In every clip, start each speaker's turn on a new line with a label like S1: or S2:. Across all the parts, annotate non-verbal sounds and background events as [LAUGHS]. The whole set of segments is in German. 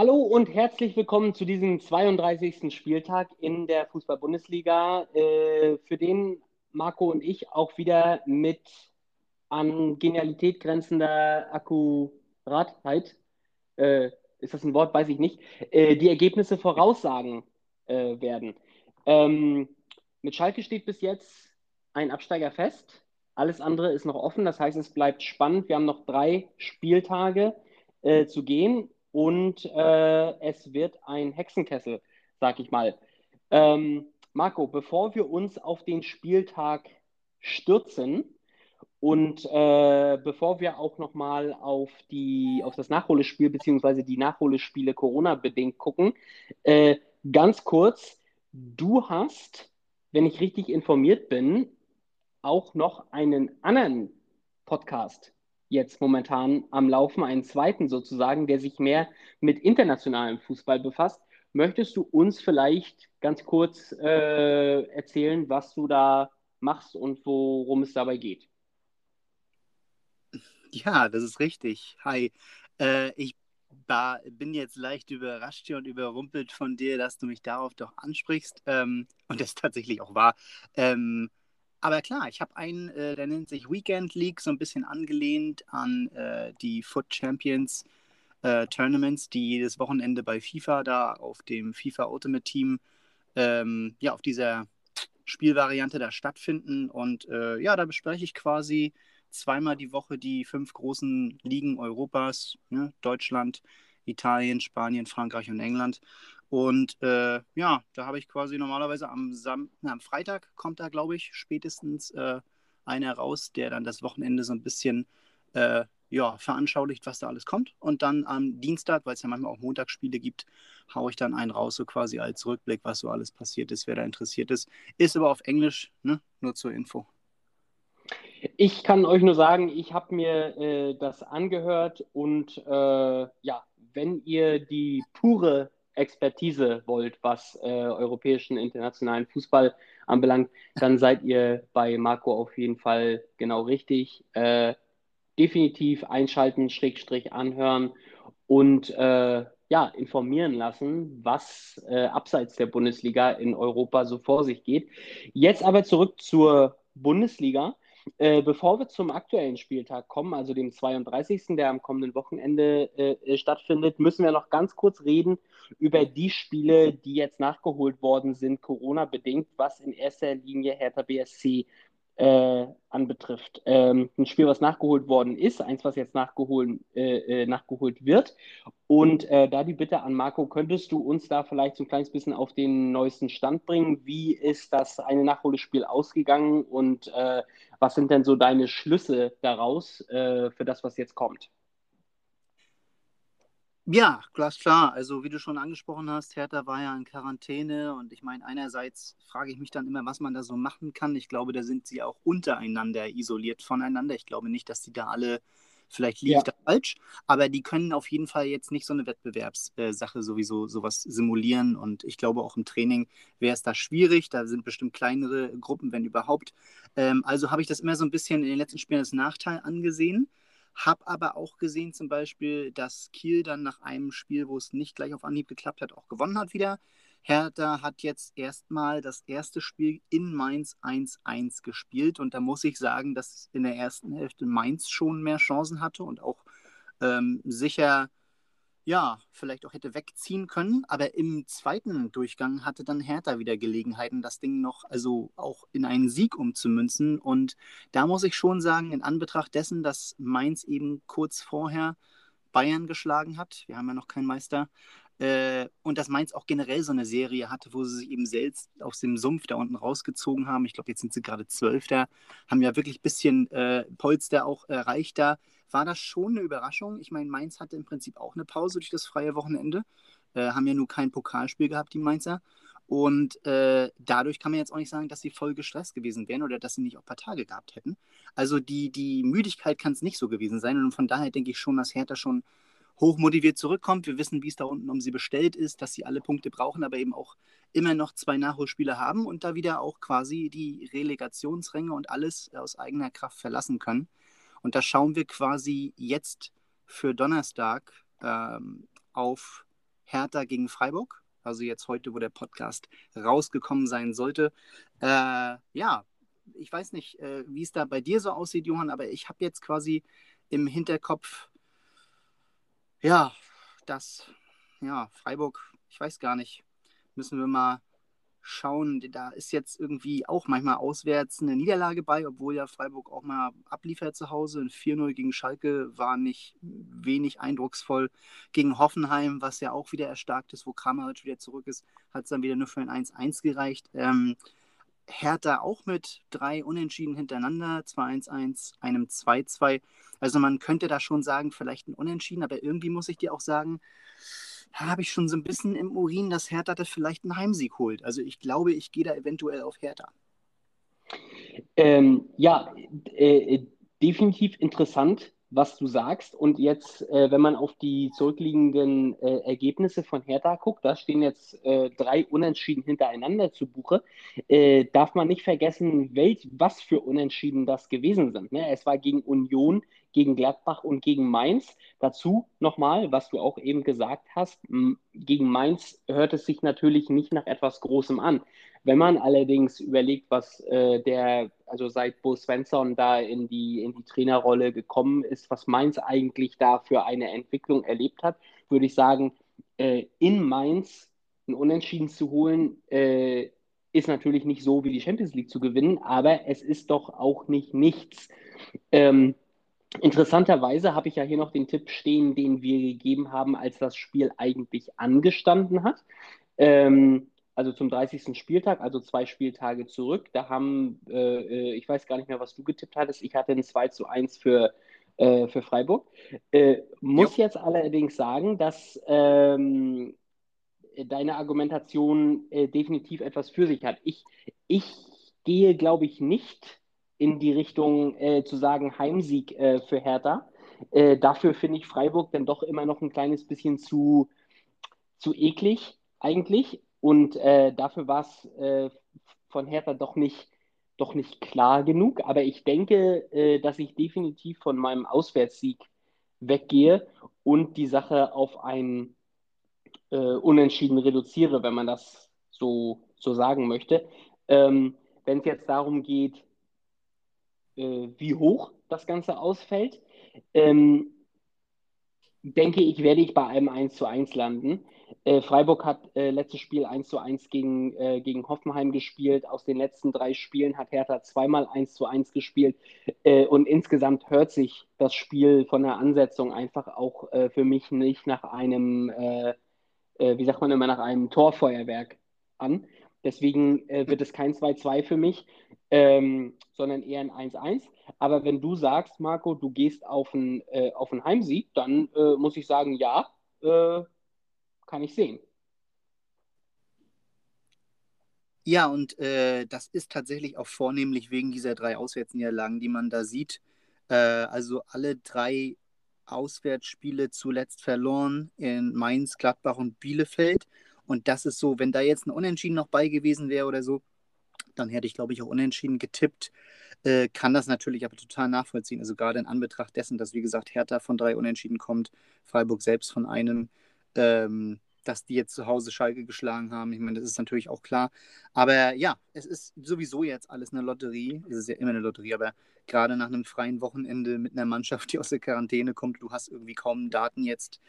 S1: Hallo und herzlich willkommen zu diesem 32. Spieltag in der Fußball-Bundesliga, äh, für den Marco und ich auch wieder mit an Genialität grenzender Akkuratheit, äh, ist das ein Wort, weiß ich nicht, äh, die Ergebnisse voraussagen äh, werden. Ähm, mit Schalke steht bis jetzt ein Absteiger fest. Alles andere ist noch offen, das heißt, es bleibt spannend. Wir haben noch drei Spieltage äh, zu gehen und äh, es wird ein Hexenkessel, sag ich mal. Ähm, Marco, bevor wir uns auf den Spieltag stürzen und äh, bevor wir auch nochmal auf, auf das Nachholespiel bzw. die Nachholespiele Corona-bedingt gucken, äh, ganz kurz, du hast, wenn ich richtig informiert bin, auch noch einen anderen Podcast jetzt momentan am Laufen, einen zweiten sozusagen, der sich mehr mit internationalem Fußball befasst. Möchtest du uns vielleicht ganz kurz äh, erzählen, was du da machst und worum es dabei geht?
S2: Ja, das ist richtig. Hi. Äh, ich bin jetzt leicht überrascht und überrumpelt von dir, dass du mich darauf doch ansprichst. Ähm, und das tatsächlich auch war. Ähm, aber klar, ich habe einen, äh, der nennt sich Weekend League, so ein bisschen angelehnt an äh, die Foot Champions äh, Tournaments, die jedes Wochenende bei FIFA da auf dem FIFA Ultimate Team, ähm, ja, auf dieser Spielvariante da stattfinden. Und äh, ja, da bespreche ich quasi zweimal die Woche die fünf großen Ligen Europas, ne? Deutschland, Italien, Spanien, Frankreich und England. Und äh, ja, da habe ich quasi normalerweise am, Sam na, am Freitag kommt da, glaube ich, spätestens äh, einer raus, der dann das Wochenende so ein bisschen äh, ja, veranschaulicht, was da alles kommt. Und dann am Dienstag, weil es ja manchmal auch Montagsspiele gibt, haue ich dann einen raus, so quasi als Rückblick, was so alles passiert ist, wer da interessiert ist. Ist aber auf Englisch, ne? nur zur Info.
S1: Ich kann euch nur sagen, ich habe mir äh, das angehört und äh, ja, wenn ihr die pure Expertise wollt, was äh, europäischen internationalen Fußball anbelangt, dann seid ihr bei Marco auf jeden Fall genau richtig. Äh, definitiv einschalten, Schrägstrich anhören und äh, ja, informieren lassen, was äh, abseits der Bundesliga in Europa so vor sich geht. Jetzt aber zurück zur Bundesliga. Äh, bevor wir zum aktuellen Spieltag kommen, also dem 32., der am kommenden Wochenende äh, stattfindet, müssen wir noch ganz kurz reden über die Spiele, die jetzt nachgeholt worden sind, Corona-bedingt, was in erster Linie Hertha BSC äh, anbetrifft. Ähm, ein Spiel, was nachgeholt worden ist, eins, was jetzt nachgeholt, äh, äh, nachgeholt wird. Und äh, da die Bitte an Marco, könntest du uns da vielleicht so ein kleines bisschen auf den neuesten Stand bringen? Wie ist das eine Nachholspiel ausgegangen und äh, was sind denn so deine Schlüsse daraus äh, für das, was jetzt kommt?
S2: Ja, klar. Also wie du schon angesprochen hast, Hertha war ja in Quarantäne und ich meine, einerseits frage ich mich dann immer, was man da so machen kann. Ich glaube, da sind sie auch untereinander isoliert voneinander. Ich glaube nicht, dass die da alle, vielleicht liege ja. da falsch, aber die können auf jeden Fall jetzt nicht so eine Wettbewerbssache sowieso sowas simulieren und ich glaube auch im Training wäre es da schwierig. Da sind bestimmt kleinere Gruppen, wenn überhaupt. Ähm, also habe ich das immer so ein bisschen in den letzten Spielen als Nachteil angesehen. Hab aber auch gesehen zum Beispiel, dass Kiel dann nach einem Spiel, wo es nicht gleich auf Anhieb geklappt hat, auch gewonnen hat wieder. Hertha hat jetzt erstmal das erste Spiel in Mainz 1-1 gespielt und da muss ich sagen, dass in der ersten Hälfte Mainz schon mehr Chancen hatte und auch ähm, sicher ja, vielleicht auch hätte wegziehen können. Aber im zweiten Durchgang hatte dann Hertha wieder Gelegenheiten, das Ding noch, also auch in einen Sieg umzumünzen. Und da muss ich schon sagen, in Anbetracht dessen, dass Mainz eben kurz vorher Bayern geschlagen hat, wir haben ja noch keinen Meister, äh, und dass Mainz auch generell so eine Serie hatte, wo sie sich eben selbst aus dem Sumpf da unten rausgezogen haben. Ich glaube, jetzt sind sie gerade Zwölfter, haben ja wirklich ein bisschen äh, Polster auch erreicht da. War das schon eine Überraschung? Ich meine, Mainz hatte im Prinzip auch eine Pause durch das freie Wochenende, äh, haben ja nur kein Pokalspiel gehabt, die Mainzer. Und äh, dadurch kann man jetzt auch nicht sagen, dass sie voll gestresst gewesen wären oder dass sie nicht auch ein paar Tage gehabt hätten. Also die, die Müdigkeit kann es nicht so gewesen sein. Und von daher denke ich schon, dass Hertha schon hochmotiviert zurückkommt. Wir wissen, wie es da unten um sie bestellt ist, dass sie alle Punkte brauchen, aber eben auch immer noch zwei Nachholspiele haben und da wieder auch quasi die Relegationsränge und alles aus eigener Kraft verlassen können. Und da schauen wir quasi jetzt für Donnerstag ähm, auf Hertha gegen Freiburg. Also jetzt heute, wo der Podcast rausgekommen sein sollte. Äh, ja, ich weiß nicht, äh, wie es da bei dir so aussieht, Johann, aber ich habe jetzt quasi im Hinterkopf, ja, dass, ja, Freiburg, ich weiß gar nicht, müssen wir mal schauen. Da ist jetzt irgendwie auch manchmal auswärts eine Niederlage bei, obwohl ja Freiburg auch mal abliefert zu Hause. Ein 4-0 gegen Schalke war nicht wenig eindrucksvoll. Gegen Hoffenheim, was ja auch wieder erstarkt ist, wo Kramaric wieder zurück ist, hat es dann wieder nur für ein 1-1 gereicht. Ähm, Hertha auch mit drei Unentschieden hintereinander, 2-1-1, einem 2-2. Also man könnte da schon sagen, vielleicht ein Unentschieden, aber irgendwie muss ich dir auch sagen, habe ich schon so ein bisschen im Urin, dass Hertha das vielleicht einen Heimsieg holt. Also ich glaube, ich gehe da eventuell auf Hertha.
S1: Ähm, ja, äh, definitiv interessant, was du sagst. Und jetzt, äh, wenn man auf die zurückliegenden äh, Ergebnisse von Hertha guckt, da stehen jetzt äh, drei Unentschieden hintereinander zu Buche, äh, darf man nicht vergessen, welch, was für Unentschieden das gewesen sind. Ne? Es war gegen Union, gegen Gladbach und gegen Mainz. Dazu nochmal, was du auch eben gesagt hast, gegen Mainz hört es sich natürlich nicht nach etwas Großem an. Wenn man allerdings überlegt, was äh, der, also seit Bo Svensson da in die, in die Trainerrolle gekommen ist, was Mainz eigentlich da für eine Entwicklung erlebt hat, würde ich sagen, äh, in Mainz ein Unentschieden zu holen, äh, ist natürlich nicht so wie die Champions League zu gewinnen, aber es ist doch auch nicht nichts. Ähm, Interessanterweise habe ich ja hier noch den Tipp stehen, den wir gegeben haben, als das Spiel eigentlich angestanden hat. Ähm, also zum 30. Spieltag, also zwei Spieltage zurück. Da haben, äh, äh, ich weiß gar nicht mehr, was du getippt hattest. Ich hatte ein 2 zu 1 für, äh, für Freiburg. Äh, muss jo. jetzt allerdings sagen, dass ähm, deine Argumentation äh, definitiv etwas für sich hat. Ich, ich gehe, glaube ich, nicht in die Richtung äh, zu sagen Heimsieg äh, für Hertha. Äh, dafür finde ich Freiburg dann doch immer noch ein kleines bisschen zu, zu eklig eigentlich. Und äh, dafür war es äh, von Hertha doch nicht, doch nicht klar genug. Aber ich denke, äh, dass ich definitiv von meinem Auswärtssieg weggehe und die Sache auf ein Unentschieden reduziere, wenn man das so, so sagen möchte. Ähm, wenn es jetzt darum geht, wie hoch das Ganze ausfällt, ähm, denke ich, werde ich bei einem 1 zu 1 landen. Äh, Freiburg hat äh, letztes Spiel 1 zu 1 gegen, äh, gegen Hoffenheim gespielt. Aus den letzten drei Spielen hat Hertha zweimal 1 zu 1 gespielt. Äh, und insgesamt hört sich das Spiel von der Ansetzung einfach auch äh, für mich nicht nach einem, äh, wie sagt man immer, nach einem Torfeuerwerk an. Deswegen äh, wird es kein 2-2 für mich, ähm, sondern eher ein 1-1. Aber wenn du sagst, Marco, du gehst auf einen, äh, auf einen Heimsieg, dann äh, muss ich sagen, ja, äh, kann ich sehen.
S2: Ja, und äh, das ist tatsächlich auch vornehmlich wegen dieser drei Auswärtsniederlagen, die man da sieht. Äh, also alle drei Auswärtsspiele zuletzt verloren in Mainz, Gladbach und Bielefeld. Und das ist so, wenn da jetzt ein Unentschieden noch bei gewesen wäre oder so, dann hätte ich, glaube ich, auch unentschieden getippt. Äh, kann das natürlich aber total nachvollziehen. Also gerade in Anbetracht dessen, dass, wie gesagt, Hertha von drei Unentschieden kommt, Freiburg selbst von einem, ähm, dass die jetzt zu Hause Schalke geschlagen haben. Ich meine, das ist natürlich auch klar. Aber ja, es ist sowieso jetzt alles eine Lotterie. Es ist ja immer eine Lotterie, aber gerade nach einem freien Wochenende mit einer Mannschaft, die aus der Quarantäne kommt, du hast irgendwie kaum Daten jetzt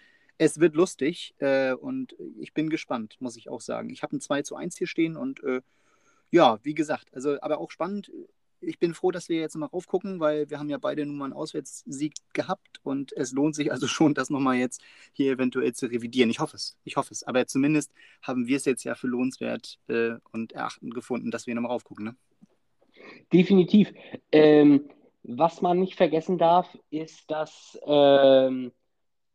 S2: es wird lustig äh, und ich bin gespannt, muss ich auch sagen. Ich habe ein 2 zu 1 hier stehen und äh, ja, wie gesagt, also aber auch spannend. Ich bin froh, dass wir jetzt mal raufgucken, weil wir haben ja beide nun mal einen Auswärtssieg gehabt und es lohnt sich also [LAUGHS] schon, das nochmal jetzt hier eventuell zu revidieren. Ich hoffe es, ich hoffe es. Aber zumindest haben wir es jetzt ja für lohnenswert äh, und erachtend gefunden, dass wir nochmal raufgucken. Ne?
S1: Definitiv. Ähm, was man nicht vergessen darf, ist, dass ähm,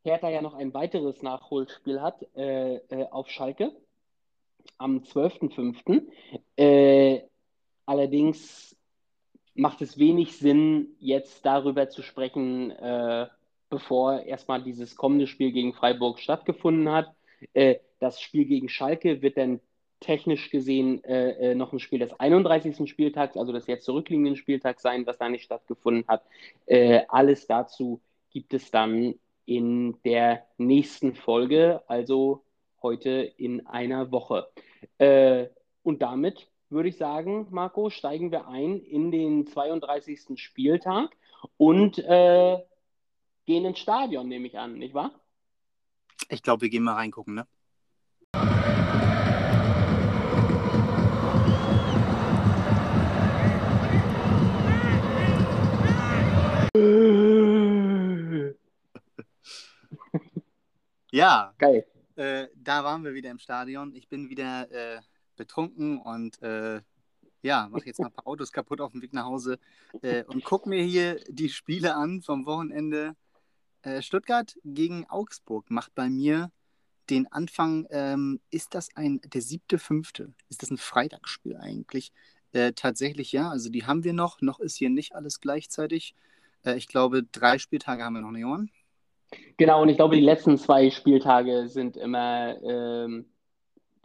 S1: Hertha ja noch ein weiteres Nachholspiel hat äh, äh, auf Schalke am 12.05. Äh, allerdings macht es wenig Sinn, jetzt darüber zu sprechen, äh, bevor erstmal dieses kommende Spiel gegen Freiburg stattgefunden hat. Äh, das Spiel gegen Schalke wird dann technisch gesehen äh, noch ein Spiel des 31. Spieltags, also des jetzt zurückliegenden Spieltags sein, was da nicht stattgefunden hat. alles dazu gibt es dann in der nächsten Folge, also heute in einer Woche. Äh, und damit würde ich sagen, Marco, steigen wir ein in den 32. Spieltag und äh, gehen ins Stadion, nehme ich an, nicht wahr?
S2: Ich glaube, wir gehen mal reingucken, ne? Ja,
S1: Geil.
S2: Äh, da waren wir wieder im Stadion. Ich bin wieder äh, betrunken und äh, ja, mache jetzt mal ein paar Autos kaputt auf dem Weg nach Hause äh, und gucke mir hier die Spiele an vom Wochenende. Äh, Stuttgart gegen Augsburg macht bei mir den Anfang. Ähm, ist das ein der siebte, fünfte? Ist das ein Freitagsspiel eigentlich? Äh, tatsächlich ja. Also die haben wir noch. Noch ist hier nicht alles gleichzeitig. ich glaube, drei Spieltage haben wir noch, Johann.
S1: Genau, und ich glaube, die letzten zwei Spieltage sind immer ähm,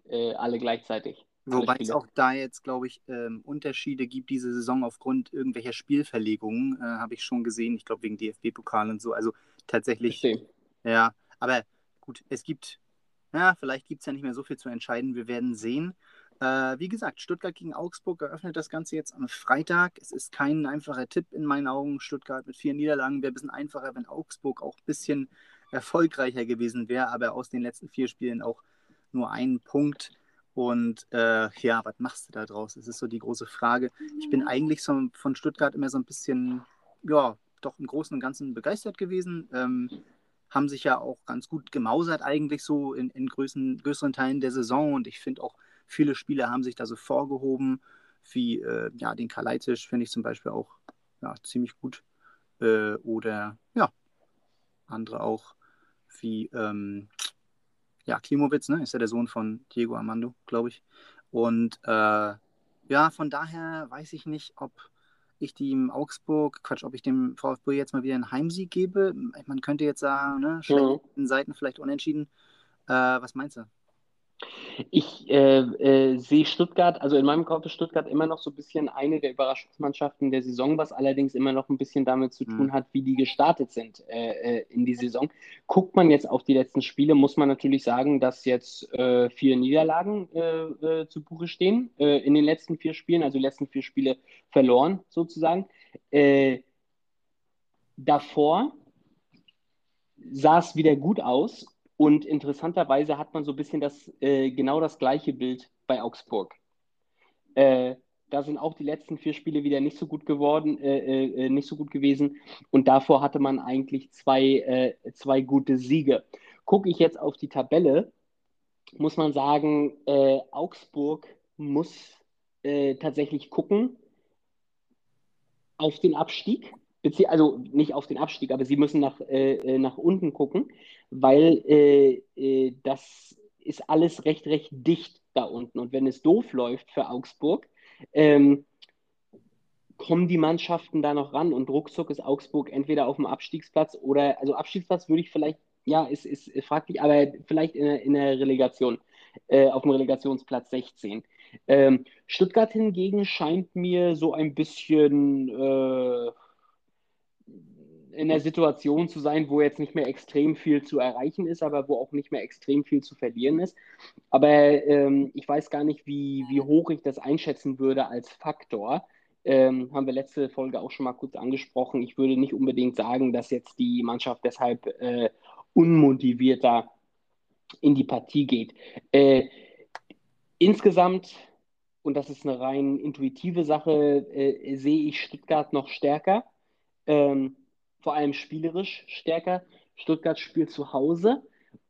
S1: äh, alle gleichzeitig.
S2: Wobei es auch da jetzt, glaube ich, ähm, Unterschiede gibt diese Saison aufgrund irgendwelcher Spielverlegungen, äh, habe ich schon gesehen. Ich glaube, wegen DFB-Pokal und so. Also tatsächlich. Verstehe. Ja, aber gut, es gibt, ja, vielleicht gibt es ja nicht mehr so viel zu entscheiden. Wir werden sehen. Äh, wie gesagt, Stuttgart gegen Augsburg eröffnet das Ganze jetzt am Freitag. Es ist kein einfacher Tipp in meinen Augen. Stuttgart mit vier Niederlagen wäre ein bisschen einfacher, wenn Augsburg auch ein bisschen erfolgreicher gewesen wäre, aber aus den letzten vier Spielen auch nur einen Punkt. Und äh, ja, was machst du da draus? Das ist so die große Frage. Ich bin eigentlich so von Stuttgart immer so ein bisschen, ja, doch im Großen und Ganzen begeistert gewesen. Ähm, haben sich ja auch ganz gut gemausert, eigentlich so in, in größeren, größeren Teilen der Saison. Und ich finde auch, Viele Spieler haben sich da so vorgehoben, wie äh, ja, den Kaleitisch finde ich zum Beispiel auch ja, ziemlich gut. Äh, oder ja, andere auch wie ähm, ja, Klimowitz, ne? Ist ja der Sohn von Diego Armando, glaube ich. Und äh, ja, von daher weiß ich nicht, ob ich dem Augsburg, Quatsch, ob ich dem VfB jetzt mal wieder einen Heimsieg gebe. Man könnte jetzt sagen, ne, schlechten mhm. Seiten vielleicht unentschieden. Äh, was meinst du?
S1: Ich äh, äh, sehe Stuttgart, also in meinem Kopf ist Stuttgart immer noch so ein bisschen eine der Überraschungsmannschaften der Saison, was allerdings immer noch ein bisschen damit zu tun mhm. hat, wie die gestartet sind äh, äh, in die Saison. Guckt man jetzt auf die letzten Spiele, muss man natürlich sagen, dass jetzt äh, vier Niederlagen äh, zu Buche stehen in den letzten vier Spielen, also die letzten vier Spiele verloren sozusagen. davor sah es wieder gut aus und interessanterweise hat man so ein bisschen das, äh, genau das gleiche Bild bei Augsburg. Äh, da sind auch die letzten vier Spiele wieder nicht so gut geworden, äh, äh nicht so gut gewesen. Und davor hatte man eigentlich zwei, äh, zwei gute Siege. Gucke ich jetzt auf die Tabelle, muss man sagen, äh, Augsburg muss tatsächlich gucken auf den Abstieg also nicht auf den Abstieg, aber sie müssen nach, äh, äh, nach unten gucken, weil äh, äh, das ist alles recht, recht dicht da unten. Und wenn es doof läuft für Augsburg, ähm, kommen die Mannschaften da noch ran und ruckzuck ist Augsburg entweder auf dem Abstiegsplatz oder, also Abstiegsplatz würde ich vielleicht, ja, ist, ist fraglich, aber vielleicht in, in der Relegation, äh, auf dem Relegationsplatz 16. Ähm, Stuttgart hingegen scheint mir so ein bisschen, äh, in der Situation zu sein, wo jetzt nicht mehr extrem viel zu erreichen ist, aber wo auch nicht mehr extrem viel zu verlieren ist. Aber ähm, ich weiß gar nicht, wie, wie hoch ich das einschätzen würde als Faktor. Ähm, haben wir letzte Folge auch schon mal kurz angesprochen. Ich würde nicht unbedingt sagen, dass jetzt die Mannschaft deshalb äh, unmotivierter in die Partie geht. Äh, insgesamt, und das ist eine rein intuitive Sache, äh, sehe ich Stuttgart noch stärker. Ähm, vor allem spielerisch stärker. Stuttgart spielt zu Hause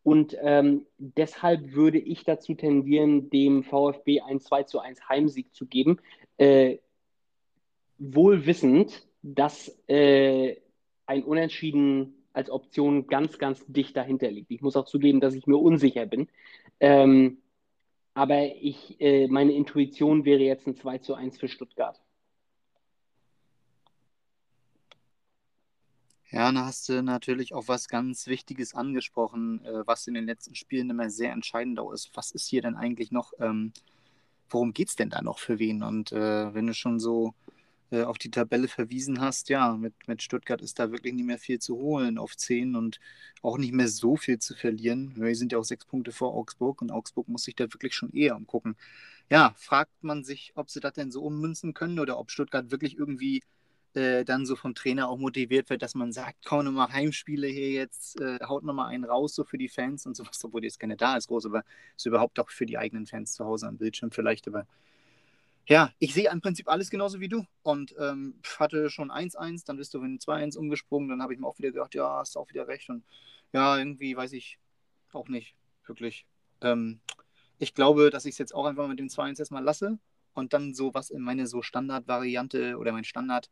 S1: und ähm, deshalb würde ich dazu tendieren, dem VfB ein 2 zu 1 Heimsieg zu geben. Äh, wohl wissend, dass äh, ein Unentschieden als Option ganz, ganz dicht dahinter liegt. Ich muss auch zugeben, dass ich mir unsicher bin. Ähm, aber ich, äh, meine Intuition wäre jetzt ein 2 zu 1 für Stuttgart.
S2: Ja, da hast du natürlich auch was ganz Wichtiges angesprochen, äh, was in den letzten Spielen immer sehr entscheidend auch ist. Was ist hier denn eigentlich noch, ähm, worum geht es denn da noch für wen? Und äh, wenn du schon so äh, auf die Tabelle verwiesen hast, ja, mit, mit Stuttgart ist da wirklich nicht mehr viel zu holen auf 10 und auch nicht mehr so viel zu verlieren. Wir sind ja auch sechs Punkte vor Augsburg und Augsburg muss sich da wirklich schon eher umgucken. Ja, fragt man sich, ob sie das denn so ummünzen können oder ob Stuttgart wirklich irgendwie äh, dann so vom Trainer auch motiviert wird, dass man sagt, komm nochmal Heimspiele hier jetzt, äh, haut nochmal einen raus so für die Fans und sowas, obwohl jetzt keine da ist, groß, aber ist überhaupt auch für die eigenen Fans zu Hause am Bildschirm vielleicht, aber ja, ich sehe im Prinzip alles genauso wie du und ähm, hatte schon 1-1, dann bist du in 2-1 umgesprungen, dann habe ich mir auch wieder gedacht, ja, hast auch wieder recht und ja, irgendwie weiß ich auch nicht wirklich. Ähm, ich glaube, dass ich es jetzt auch einfach mit dem 2-1 erstmal lasse und dann so was in meine so Standardvariante oder mein Standard,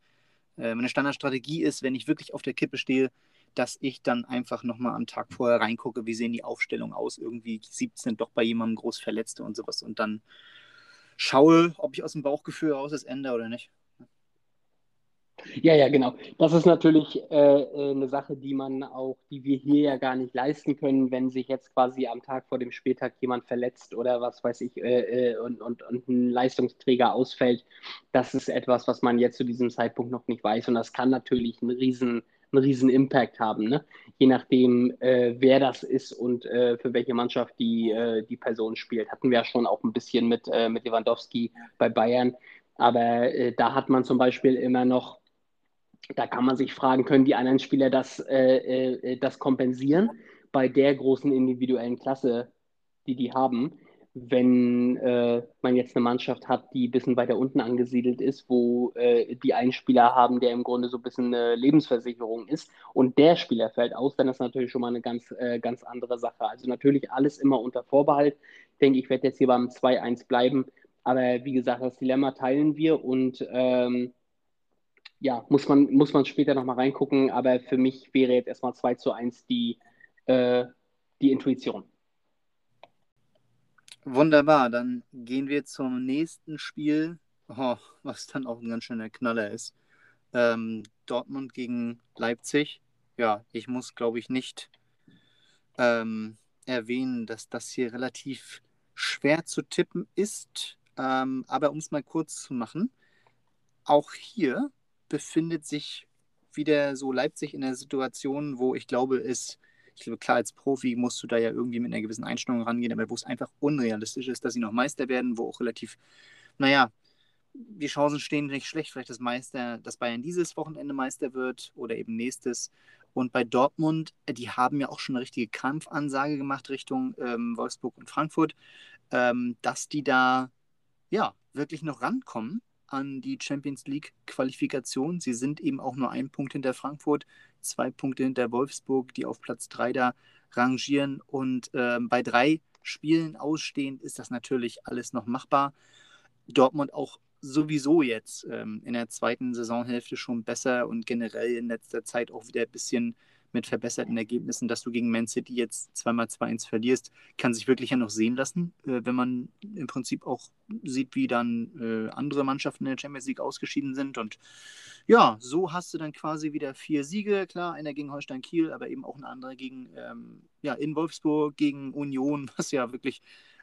S2: äh, meine Standardstrategie ist, wenn ich wirklich auf der Kippe stehe, dass ich dann einfach nochmal am Tag vorher reingucke, wie sehen die Aufstellungen aus, irgendwie 17 doch bei jemandem groß Verletzte und sowas und dann schaue, ob ich aus dem Bauchgefühl raus es ändere oder nicht.
S1: Ja, ja, genau. Das ist natürlich äh, äh, eine Sache, die man auch, die wir hier ja gar nicht leisten können, wenn sich jetzt quasi am Tag vor dem Spieltag jemand verletzt oder was weiß ich äh, äh, und, und, und ein Leistungsträger ausfällt. Das ist etwas, was man jetzt zu diesem Zeitpunkt noch nicht weiß und das kann natürlich einen riesen einen riesen Impact haben, ne? je nachdem, äh, wer das ist und äh, für welche Mannschaft die, äh, die Person spielt. Hatten wir ja schon auch ein bisschen mit, äh, mit Lewandowski bei Bayern, aber da hat man zum Beispiel immer noch, da kann man sich fragen, können die anderen Spieler das, äh, das kompensieren bei der großen individuellen Klasse, die die haben wenn äh, man jetzt eine Mannschaft hat, die ein bisschen weiter unten angesiedelt ist, wo äh, die einen Spieler haben, der im Grunde so ein bisschen eine Lebensversicherung ist und der Spieler fällt aus, dann ist natürlich schon mal eine ganz, äh, ganz andere Sache. Also natürlich alles immer unter Vorbehalt. Ich denke, ich werde jetzt hier beim 2-1 bleiben, aber wie gesagt, das Dilemma teilen wir und ähm, ja, muss man, muss man später nochmal reingucken, aber für mich wäre jetzt erstmal 2 zu 1 die, äh, die Intuition.
S2: Wunderbar, dann gehen wir zum nächsten Spiel, oh, was dann auch ein ganz schöner Knaller ist. Ähm, Dortmund gegen Leipzig. Ja, ich muss, glaube ich, nicht ähm, erwähnen, dass das hier relativ schwer zu tippen ist. Ähm, aber um es mal kurz zu machen, auch hier befindet sich wieder so Leipzig in der Situation, wo ich glaube, es ich glaube, klar, als Profi musst du da ja irgendwie mit einer gewissen Einstellung rangehen, aber wo es einfach unrealistisch ist, dass sie noch Meister werden, wo auch relativ, naja, die Chancen stehen nicht schlecht, vielleicht das Meister, dass Bayern dieses Wochenende Meister wird oder eben nächstes. Und bei Dortmund, äh, die haben ja auch schon eine richtige Kampfansage gemacht Richtung ähm, Wolfsburg und Frankfurt, ähm, dass die da ja wirklich noch rankommen an die Champions League Qualifikation. Sie sind eben auch nur ein Punkt hinter Frankfurt zwei Punkte hinter Wolfsburg, die auf Platz drei da rangieren. Und äh, bei drei Spielen ausstehend ist das natürlich alles noch machbar. Dortmund auch sowieso jetzt ähm, in der zweiten Saisonhälfte schon besser und generell in letzter Zeit auch wieder ein bisschen mit verbesserten Ergebnissen, dass du gegen Man City jetzt zweimal 2-1 verlierst, kann sich wirklich ja noch sehen lassen, äh, wenn man im Prinzip auch sieht, wie dann äh, andere Mannschaften in der Champions League ausgeschieden sind. Und ja, so hast du dann quasi wieder vier Siege, klar, einer gegen Holstein Kiel, aber eben auch ein anderer gegen, ähm, ja, in Wolfsburg, gegen Union, [LAUGHS] was ja wirklich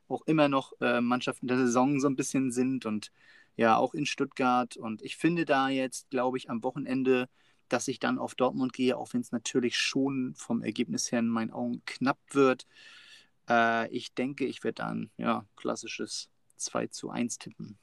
S2: auch immer noch äh, Mannschaften der Saison so ein bisschen sind und ja, auch in Stuttgart. Und ich finde da jetzt, glaube ich, am Wochenende dass ich dann auf Dortmund gehe, auch wenn es natürlich schon vom Ergebnis her in meinen Augen knapp wird. Äh, ich denke, ich werde dann ja klassisches 2 zu 1 tippen.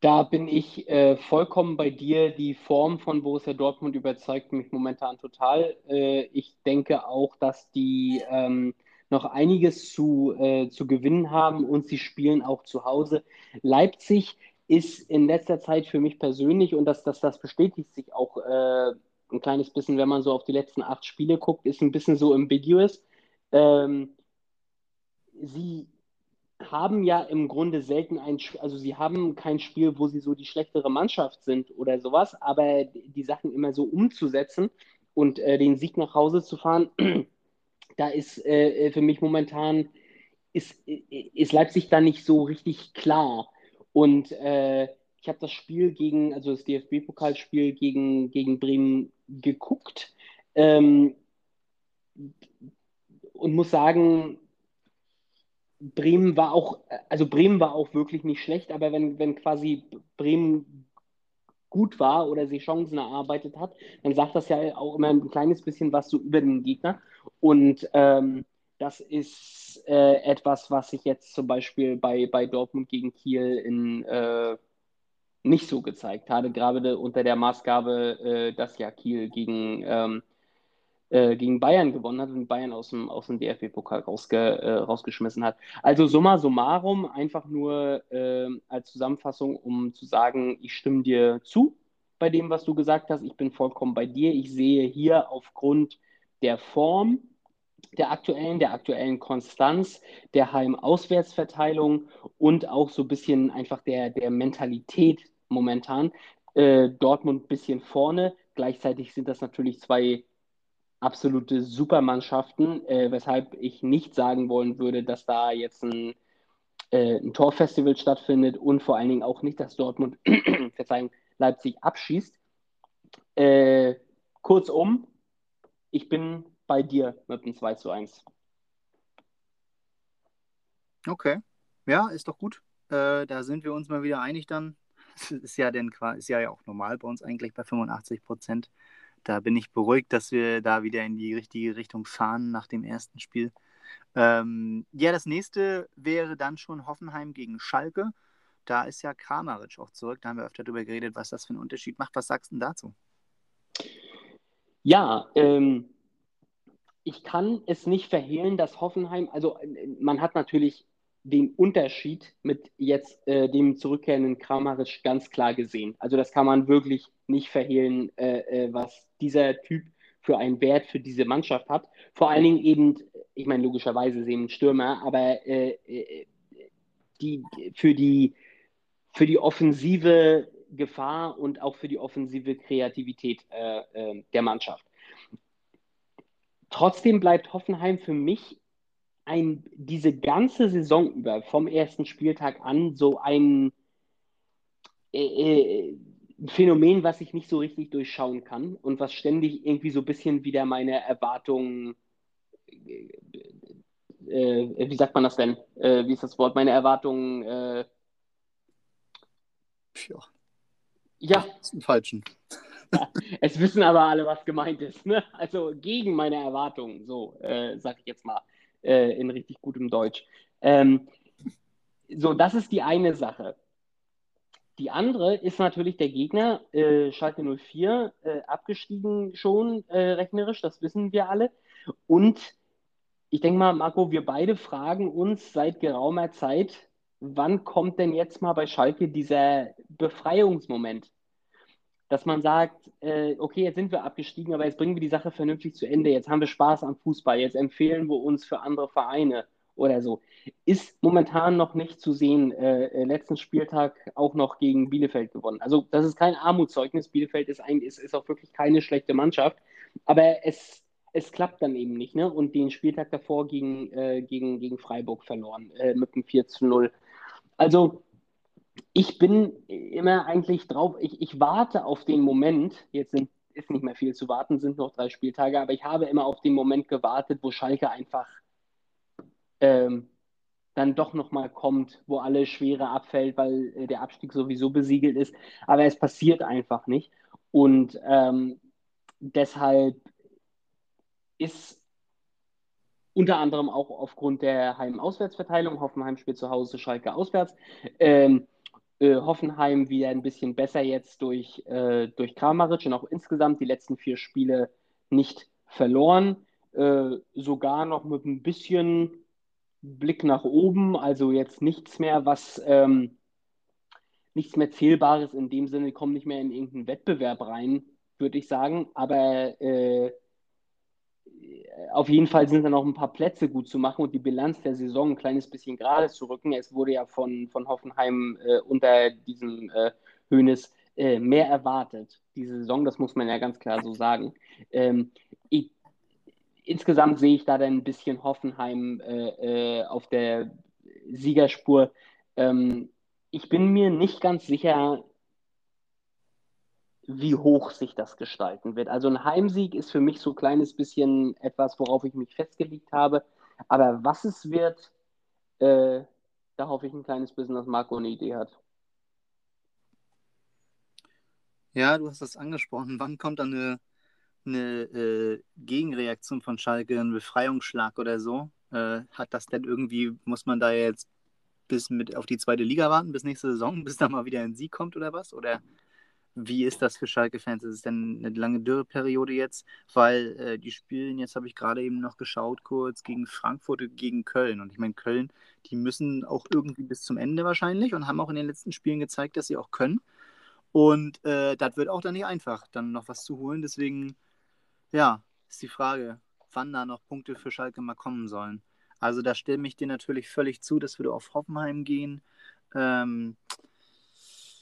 S1: Da bin ich äh, vollkommen bei dir. Die Form von Borussia Dortmund überzeugt mich momentan total. Äh, ich denke auch, dass die ähm, noch einiges zu, äh, zu gewinnen haben und sie spielen auch zu Hause. Leipzig ist in letzter Zeit für mich persönlich, und das, das, das bestätigt sich auch äh, ein kleines bisschen, wenn man so auf die letzten acht Spiele guckt, ist ein bisschen so ambiguous. Ähm, sie haben ja im Grunde selten ein, also sie haben kein Spiel, wo sie so die schlechtere Mannschaft sind oder sowas, aber die Sachen immer so umzusetzen und äh, den Sieg nach Hause zu fahren, [CLEARS THROAT] da ist äh, für mich momentan, ist, ist Leipzig da nicht so richtig klar. Und äh, ich habe das Spiel gegen, also das DFB-Pokalspiel gegen, gegen Bremen geguckt ähm, und muss sagen, Bremen war auch, also Bremen war auch wirklich nicht schlecht, aber wenn, wenn quasi Bremen gut war oder sich Chancen erarbeitet hat, dann sagt das ja auch immer ein kleines bisschen was so über den Gegner. Und ähm, das ist äh, etwas, was sich jetzt zum Beispiel bei, bei Dortmund gegen Kiel in, äh, nicht so gezeigt hatte, gerade unter der Maßgabe, äh, dass ja Kiel gegen, ähm, äh, gegen Bayern gewonnen hat und Bayern aus dem, aus dem DFB-Pokal rausge, äh, rausgeschmissen hat. Also summa summarum, einfach nur äh, als Zusammenfassung, um zu sagen, ich stimme dir zu bei dem, was du gesagt hast. Ich bin vollkommen bei dir. Ich sehe hier aufgrund der Form der aktuellen, der aktuellen Konstanz, der Heim-Auswärtsverteilung und auch so ein bisschen einfach der, der Mentalität momentan. Äh, Dortmund ein bisschen vorne. Gleichzeitig sind das natürlich zwei absolute Supermannschaften, äh, weshalb ich nicht sagen wollen würde, dass da jetzt ein, äh, ein Torfestival stattfindet und vor allen Dingen auch nicht, dass Dortmund, [CLEARS THROAT] Verzeihung, Leipzig abschießt. Äh, kurzum, ich bin bei dir mit dem 2 zu 1.
S2: Okay. Ja, ist doch gut. Äh, da sind wir uns mal wieder einig dann. [LAUGHS] Das ist ja, denn, ist ja auch normal bei uns eigentlich bei 85 Prozent da bin ich beruhigt, dass wir da wieder in die richtige Richtung fahren nach dem ersten Spiel. Ähm, ja, das nächste wäre dann schon Hoffenheim gegen Schalke. Da ist ja Kramaric auch zurück. Da haben wir öfter darüber geredet, was das für einen Unterschied macht. Was sagst du denn dazu?
S1: Ja, ähm, ich kann es nicht verhehlen, dass Hoffenheim, also man hat natürlich den Unterschied mit jetzt äh, dem zurückkehrenden Kramaric ganz klar gesehen. Also das kann man wirklich nicht verhehlen, äh, äh, was dieser Typ für einen Wert für diese Mannschaft hat. Vor allen Dingen eben, ich meine, logischerweise ein Stürmer, aber äh, äh, die, für, die, für die offensive Gefahr und auch für die offensive Kreativität äh, der Mannschaft. Trotzdem bleibt Hoffenheim für mich ein, diese ganze Saison über, vom ersten Spieltag an, so ein äh, äh, Phänomen, was ich nicht so richtig durchschauen kann und was ständig irgendwie so ein bisschen wieder meine Erwartungen, äh, äh, wie sagt man das denn? Äh, wie ist das Wort? Meine Erwartungen.
S2: Ja. Ja. Das ist ein falschen.
S1: Es wissen aber alle, was gemeint ist. Ne? Also gegen meine Erwartungen, so äh, sage ich jetzt mal äh, in richtig gutem Deutsch. Ähm, so, das ist die eine Sache. Die andere ist natürlich der Gegner, äh, Schalke 04, äh, abgestiegen schon äh, rechnerisch, das wissen wir alle. Und ich denke mal, Marco, wir beide fragen uns seit geraumer Zeit, wann kommt denn jetzt mal bei Schalke dieser Befreiungsmoment? Dass man sagt, äh, okay, jetzt sind wir abgestiegen, aber jetzt bringen wir die Sache vernünftig zu Ende, jetzt haben wir Spaß am Fußball, jetzt empfehlen wir uns für andere Vereine oder so. Ist momentan noch nicht zu sehen. Äh, äh letzten Spieltag auch noch gegen Bielefeld gewonnen. Also das ist kein Armutszeugnis. Bielefeld ist, ein, ist, ist auch wirklich keine schlechte Mannschaft, aber es, es klappt dann eben nicht. Ne? Und den Spieltag davor gegen, äh, gegen, gegen Freiburg verloren äh, mit einem 4 zu 0. Also ich bin immer eigentlich drauf, ich, ich warte auf den Moment, jetzt sind, ist nicht mehr viel zu warten, sind noch drei Spieltage, aber ich habe immer auf den Moment gewartet, wo Schalke einfach ähm, dann doch nochmal kommt, wo alle Schwere abfällt, weil äh, der Abstieg sowieso besiegelt ist. Aber es passiert einfach nicht. Und ähm, deshalb ist unter anderem auch aufgrund der Heim-Auswärtsverteilung, Hoffenheim spielt zu Hause, Schalke auswärts, ähm, äh, Hoffenheim wieder ein bisschen besser jetzt durch, äh, durch Kramaric und auch insgesamt die letzten vier Spiele nicht verloren. Äh, sogar noch mit ein bisschen Blick nach oben, also jetzt nichts mehr, was ähm, nichts mehr Zählbares in dem Sinne, kommen nicht mehr in irgendeinen Wettbewerb rein, würde ich sagen. Aber äh, auf jeden Fall sind da noch ein paar Plätze gut zu machen und die Bilanz der Saison ein kleines bisschen gerade zu rücken. Es wurde ja von, von Hoffenheim äh, unter diesem äh, Hönes äh, mehr erwartet, diese Saison, das muss man ja ganz klar so sagen. Ähm, ich, insgesamt sehe ich da dann ein bisschen Hoffenheim äh, äh, auf der Siegerspur. Ähm, ich bin mir nicht ganz sicher, wie hoch sich das gestalten wird. Also ein Heimsieg ist für mich so ein kleines bisschen etwas, worauf ich mich festgelegt habe. Aber was es wird, äh, da hoffe ich ein kleines bisschen, dass Marco eine Idee hat.
S2: Ja, du hast das angesprochen. Wann kommt dann eine, eine äh, Gegenreaktion von Schalke, ein Befreiungsschlag oder so? Äh, hat das denn irgendwie, muss man da jetzt bis mit auf die zweite Liga warten, bis nächste Saison, [LAUGHS] bis da mal wieder ein Sieg kommt oder was? Oder wie ist das für Schalke-Fans? Ist es denn eine lange Dürreperiode jetzt? Weil äh, die spielen, jetzt habe ich gerade eben noch geschaut, kurz gegen Frankfurt gegen Köln. Und ich meine, Köln, die müssen auch irgendwie bis zum Ende wahrscheinlich und haben auch in den letzten Spielen gezeigt, dass sie auch können. Und äh, das wird auch dann nicht einfach, dann noch was zu holen. Deswegen, ja, ist die Frage, wann da noch Punkte für Schalke mal kommen sollen. Also da stimme ich dir natürlich völlig zu, dass wir auf Hoffenheim gehen. Ähm,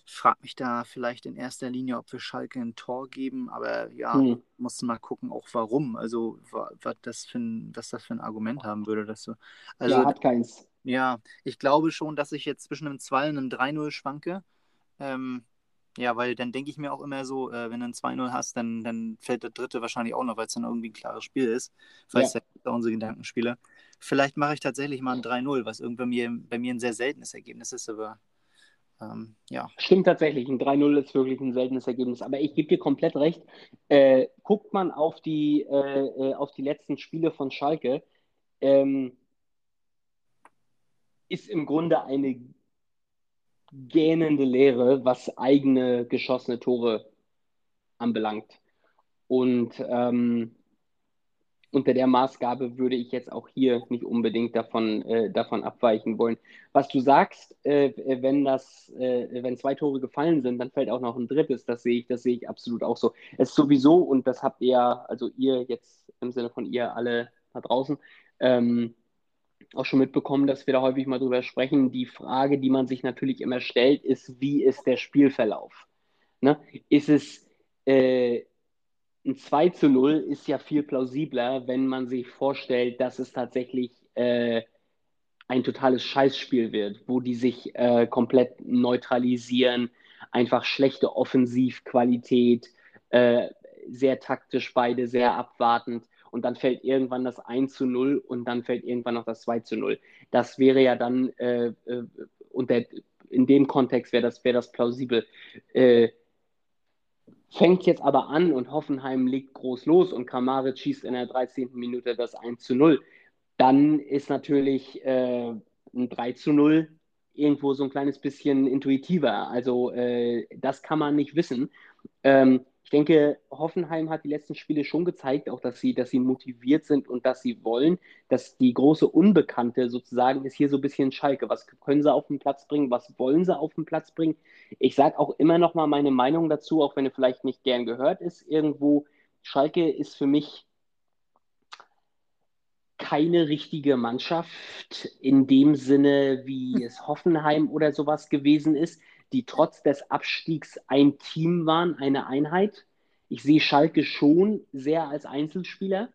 S2: frag mich da vielleicht in erster Linie, ob wir Schalke ein Tor geben, aber ja, hm. musst mal gucken, auch warum. Also was das für ein, was das für ein Argument haben würde, dass du. Also,
S1: ja, hat keins.
S2: Ja, ich glaube schon, dass ich jetzt zwischen einem 2 und einem 3-0 schwanke. Ähm, ja, weil dann denke ich mir auch immer so, äh, wenn du ein 2-0 hast, dann, dann fällt der dritte wahrscheinlich auch noch, weil es dann irgendwie ein klares Spiel ist. Falls ja. da unsere Gedankenspiele. Vielleicht mache ich tatsächlich mal ein 3-0, was irgendwie bei mir, bei mir ein sehr seltenes Ergebnis ist, aber ähm, ja.
S1: Stimmt tatsächlich, ein 3-0 ist wirklich ein seltenes Ergebnis. Aber ich gebe dir komplett recht. Äh, guckt man auf die, äh, äh auf die letzten Spiele von Schalke, ähm, ist im Grunde eine gähnende Leere, was eigene geschossene Tore anbelangt. Und ähm, unter der Maßgabe würde ich jetzt auch hier nicht unbedingt davon, äh, davon abweichen wollen. Was du sagst, äh, wenn das, äh, wenn zwei Tore gefallen sind, dann fällt auch noch ein drittes. Das sehe ich, das sehe ich absolut auch so. Es ist sowieso, und das habt ihr, also ihr jetzt im Sinne von ihr alle da draußen, ähm, auch schon mitbekommen, dass wir da häufig mal drüber sprechen. Die Frage, die man sich natürlich immer stellt, ist, wie ist der Spielverlauf? Ne? Ist es äh, ein 2 zu 0 ist ja viel plausibler, wenn man sich vorstellt, dass es tatsächlich äh, ein totales Scheißspiel wird, wo die sich äh, komplett neutralisieren, einfach schlechte Offensivqualität, äh, sehr taktisch beide, sehr abwartend und dann fällt irgendwann das 1 zu 0 und dann fällt irgendwann noch das 2 zu 0. Das wäre ja dann, äh, äh, unter, in dem Kontext wäre das, wär das plausibel. Äh, fängt jetzt aber an und Hoffenheim legt groß los und Kramaric schießt in der 13. Minute das 1 zu 0. Dann ist natürlich äh, ein 3 zu 0 irgendwo so ein kleines bisschen intuitiver. Also äh, das kann man nicht wissen. Ähm, ich denke, Hoffenheim hat die letzten Spiele schon gezeigt, auch dass sie, dass sie motiviert sind und dass sie wollen, dass die große Unbekannte sozusagen ist hier so ein bisschen Schalke. Was können sie auf den Platz bringen? Was wollen sie auf den Platz bringen? Ich sage auch immer noch mal meine Meinung dazu, auch wenn er vielleicht nicht gern gehört ist. Irgendwo, Schalke ist für mich keine richtige Mannschaft in dem Sinne, wie es Hoffenheim oder sowas gewesen ist die trotz des Abstiegs ein Team waren, eine Einheit. Ich sehe Schalke schon sehr als Einzelspieler,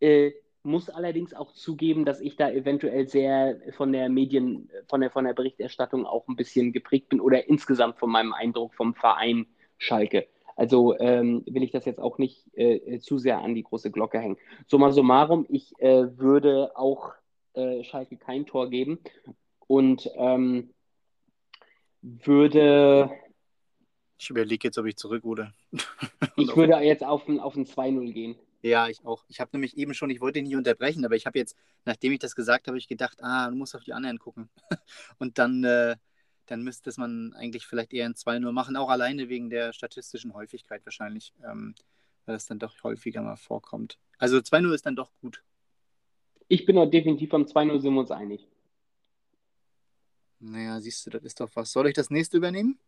S1: äh, muss allerdings auch zugeben, dass ich da eventuell sehr von der Medien, von der, von der Berichterstattung auch ein bisschen geprägt bin oder insgesamt von meinem Eindruck vom Verein Schalke. Also ähm, will ich das jetzt auch nicht äh, zu sehr an die große Glocke hängen. Summa summarum, ich äh, würde auch äh, Schalke kein Tor geben und ähm, würde.
S2: Ich überlege jetzt, ob ich zurück oder. [LAUGHS]
S1: ich würde jetzt auf ein, auf ein 2-0 gehen.
S2: Ja, ich auch. Ich habe nämlich eben schon, ich wollte ihn nicht unterbrechen, aber ich habe jetzt, nachdem ich das gesagt habe, ich gedacht, ah, du musst auf die anderen gucken. [LAUGHS] Und dann, äh, dann müsste man eigentlich vielleicht eher ein 2-0 machen, auch alleine wegen der statistischen Häufigkeit wahrscheinlich, ähm, weil es dann doch häufiger mal vorkommt. Also 2-0 ist dann doch gut.
S1: Ich bin auch definitiv am 2-0 sind wir uns einig.
S2: Naja, siehst du, das ist doch was. Soll ich das nächste übernehmen?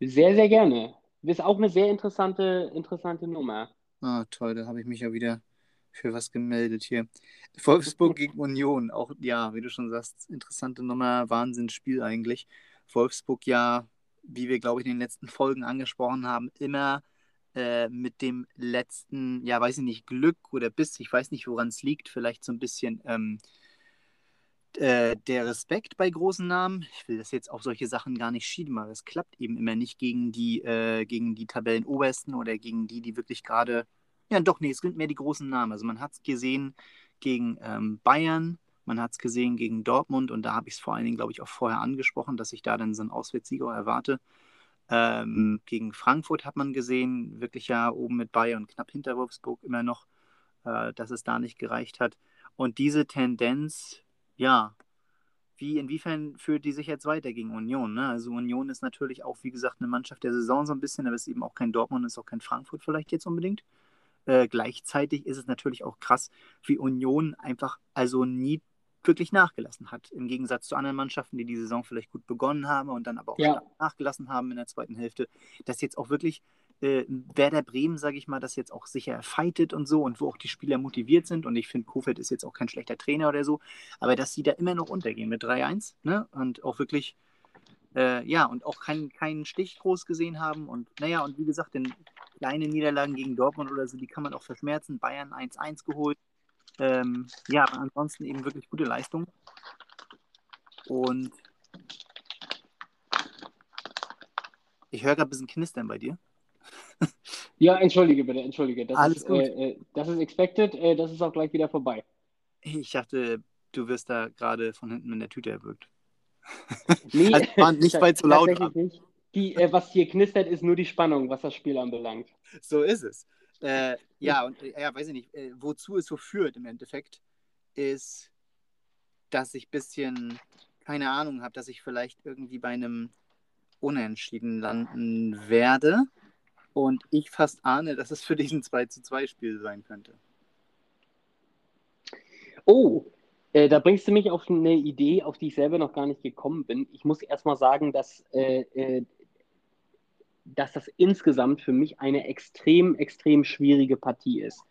S1: Sehr, sehr gerne. Das ist auch eine sehr interessante, interessante Nummer.
S2: Ah, toll, da habe ich mich ja wieder für was gemeldet hier. Wolfsburg gegen Union, auch, ja, wie du schon sagst, interessante Nummer, Wahnsinnsspiel eigentlich. Wolfsburg ja, wie wir, glaube ich, in den letzten Folgen angesprochen haben, immer äh, mit dem letzten, ja, weiß ich nicht, Glück oder Biss, ich weiß nicht, woran es liegt, vielleicht so ein bisschen ähm, äh, der Respekt bei großen Namen, ich will das jetzt auf solche Sachen gar nicht schieben, aber es klappt eben immer nicht gegen die, äh, gegen die Tabellenobersten oder gegen die, die wirklich gerade, ja doch, nee, es sind mehr die großen Namen. Also man hat es gesehen gegen ähm, Bayern, man hat es gesehen gegen Dortmund und da habe ich es vor allen Dingen, glaube ich, auch vorher angesprochen, dass ich da dann so einen Auswärtssieger erwarte. Ähm, gegen Frankfurt hat man gesehen, wirklich ja oben mit Bayern und knapp hinter Wolfsburg immer noch, äh, dass es da nicht gereicht hat. Und diese Tendenz, ja, wie, inwiefern führt die sich jetzt weiter gegen Union? Ne? Also Union ist natürlich auch, wie gesagt, eine Mannschaft der Saison so ein bisschen, aber es ist eben auch kein Dortmund, ist auch kein Frankfurt vielleicht jetzt unbedingt. Äh, gleichzeitig ist es natürlich auch krass, wie Union einfach also nie wirklich nachgelassen hat. Im Gegensatz zu anderen Mannschaften, die die Saison vielleicht gut begonnen haben und dann aber auch ja. nachgelassen haben in der zweiten Hälfte, dass jetzt auch wirklich äh, Werder Bremen, sage ich mal, das jetzt auch sicher fightet und so und wo auch die Spieler motiviert sind. Und ich finde, Kofeld ist jetzt auch kein schlechter Trainer oder so, aber dass sie da immer noch untergehen mit 3-1 ne? und auch wirklich, äh, ja, und auch keinen kein Stich groß gesehen haben. Und naja, und wie gesagt, den kleine Niederlagen gegen Dortmund oder so, die kann man auch verschmerzen. Bayern 1-1 geholt. Ähm, ja, aber ansonsten eben wirklich gute Leistung. Und ich höre gerade ein bisschen knistern bei dir.
S1: Ja, entschuldige bitte, entschuldige. Das Alles ist, gut. Äh, äh, das ist expected, äh, das ist auch gleich wieder vorbei.
S2: Ich dachte, du wirst da gerade von hinten in der Tüte erwürgt. [LAUGHS] Nee, also nicht, weil zu laut.
S1: Die, äh, was hier knistert, ist nur die Spannung, was das Spiel anbelangt.
S2: So ist es. Äh, ja, und äh, ja, weiß ich nicht, wozu es so führt im Endeffekt, ist, dass ich ein bisschen keine Ahnung habe, dass ich vielleicht irgendwie bei einem Unentschieden landen werde. Und ich fast ahne, dass es für diesen 2 zu 2 Spiel sein könnte.
S1: Oh, äh, da bringst du mich auf eine Idee, auf die ich selber noch gar nicht gekommen bin. Ich muss erstmal sagen, dass, äh, äh, dass das insgesamt für mich eine extrem, extrem schwierige Partie ist.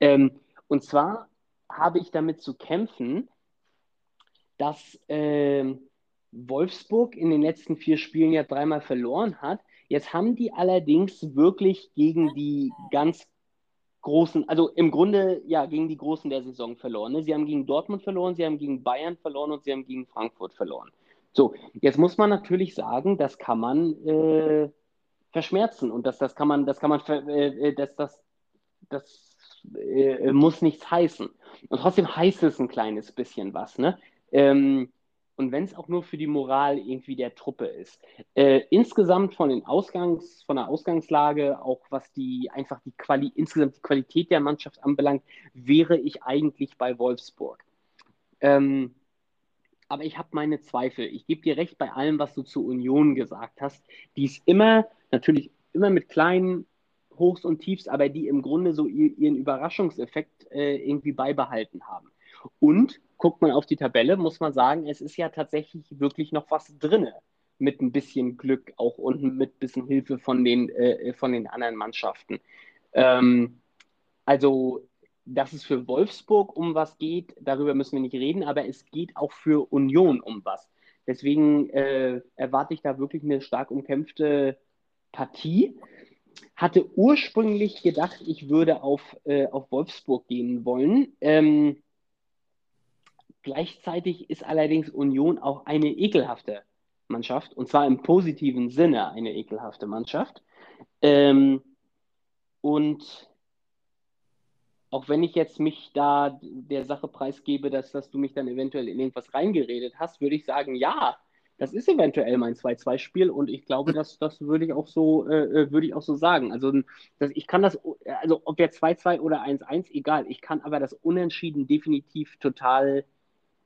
S1: Ähm, und zwar habe ich damit zu kämpfen, dass ähm, Wolfsburg in den letzten vier Spielen ja dreimal verloren hat Jetzt haben die allerdings wirklich gegen die ganz großen, also im Grunde ja gegen die Großen der Saison verloren. Ne? Sie haben gegen Dortmund verloren, sie haben gegen Bayern verloren und sie haben gegen Frankfurt verloren. So, jetzt muss man natürlich sagen, das kann man äh, verschmerzen und das, das kann man, das kann man, äh, äh, das, das, das äh, muss nichts heißen. Und trotzdem heißt es ein kleines bisschen was, ne? Ähm, und wenn es auch nur für die Moral irgendwie der Truppe ist. Äh, insgesamt von den Ausgangs, von der Ausgangslage, auch was die einfach die Quali insgesamt die Qualität der Mannschaft anbelangt, wäre ich eigentlich bei Wolfsburg. Ähm, aber ich habe meine Zweifel. Ich gebe dir recht bei allem, was du zur Union gesagt hast. Die ist immer, natürlich immer mit kleinen Hochs und Tiefs, aber die im Grunde so ihren Überraschungseffekt äh, irgendwie beibehalten haben. Und guckt man auf die Tabelle, muss man sagen, es ist ja tatsächlich wirklich noch was drin. Mit ein bisschen Glück auch unten, mit ein bisschen Hilfe von den, äh, von den anderen Mannschaften. Ähm, also, dass es für Wolfsburg um was geht, darüber müssen wir nicht reden, aber es geht auch für Union um was. Deswegen äh, erwarte ich da wirklich eine stark umkämpfte Partie. Hatte ursprünglich gedacht, ich würde auf, äh, auf Wolfsburg gehen wollen. Ähm, Gleichzeitig ist allerdings Union auch eine ekelhafte Mannschaft, und zwar im positiven Sinne eine ekelhafte Mannschaft. Ähm, und auch wenn ich jetzt mich da der Sache preisgebe, dass, dass du mich dann eventuell in irgendwas reingeredet hast, würde ich sagen, ja, das ist eventuell mein 2-2-Spiel und ich glaube, dass das würde ich auch so, äh, äh, würde ich auch so sagen. Also das, ich kann das, also ob jetzt 2-2 oder 1-1, egal, ich kann aber das Unentschieden definitiv total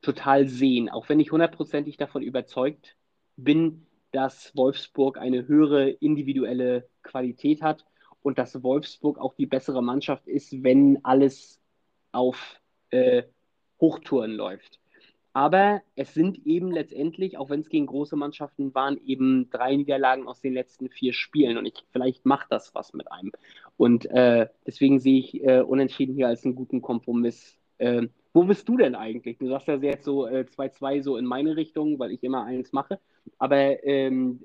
S1: total sehen, auch wenn ich hundertprozentig davon überzeugt bin, dass Wolfsburg eine höhere individuelle Qualität hat und dass Wolfsburg auch die bessere Mannschaft ist, wenn alles auf äh, Hochtouren läuft. Aber es sind eben letztendlich, auch wenn es gegen große Mannschaften waren, eben drei Niederlagen aus den letzten vier Spielen. Und ich, vielleicht macht das was mit einem. Und äh, deswegen sehe ich äh, Unentschieden hier als einen guten Kompromiss äh, wo bist du denn eigentlich? Du sagst ja jetzt so 2-2 äh, so in meine Richtung, weil ich immer eins mache. Aber ähm,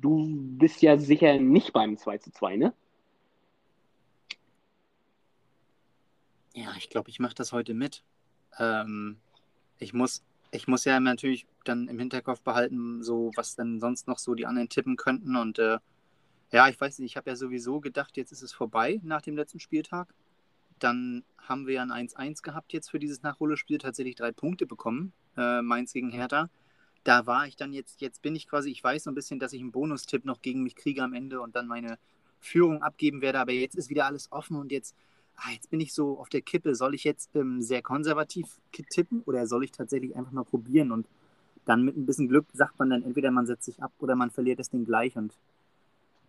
S1: du bist ja sicher nicht beim 2 2, ne?
S2: Ja, ich glaube, ich mache das heute mit. Ähm, ich, muss, ich muss ja natürlich dann im Hinterkopf behalten, so was dann sonst noch so die anderen tippen könnten. Und äh, ja, ich weiß nicht, ich habe ja sowieso gedacht, jetzt ist es vorbei nach dem letzten Spieltag. Dann haben wir ja ein 1-1 gehabt jetzt für dieses Nachholspiel, tatsächlich drei Punkte bekommen, äh, Mainz gegen Hertha. da war ich dann jetzt, jetzt bin ich quasi, ich weiß so ein bisschen, dass ich einen Bonustipp noch gegen mich kriege am Ende und dann meine Führung abgeben werde, aber jetzt ist wieder alles offen und jetzt, ah, jetzt bin ich so auf der Kippe. Soll ich jetzt ähm, sehr konservativ tippen oder soll ich tatsächlich einfach mal probieren und dann mit ein bisschen Glück sagt man dann entweder man setzt sich ab oder man verliert das Ding gleich und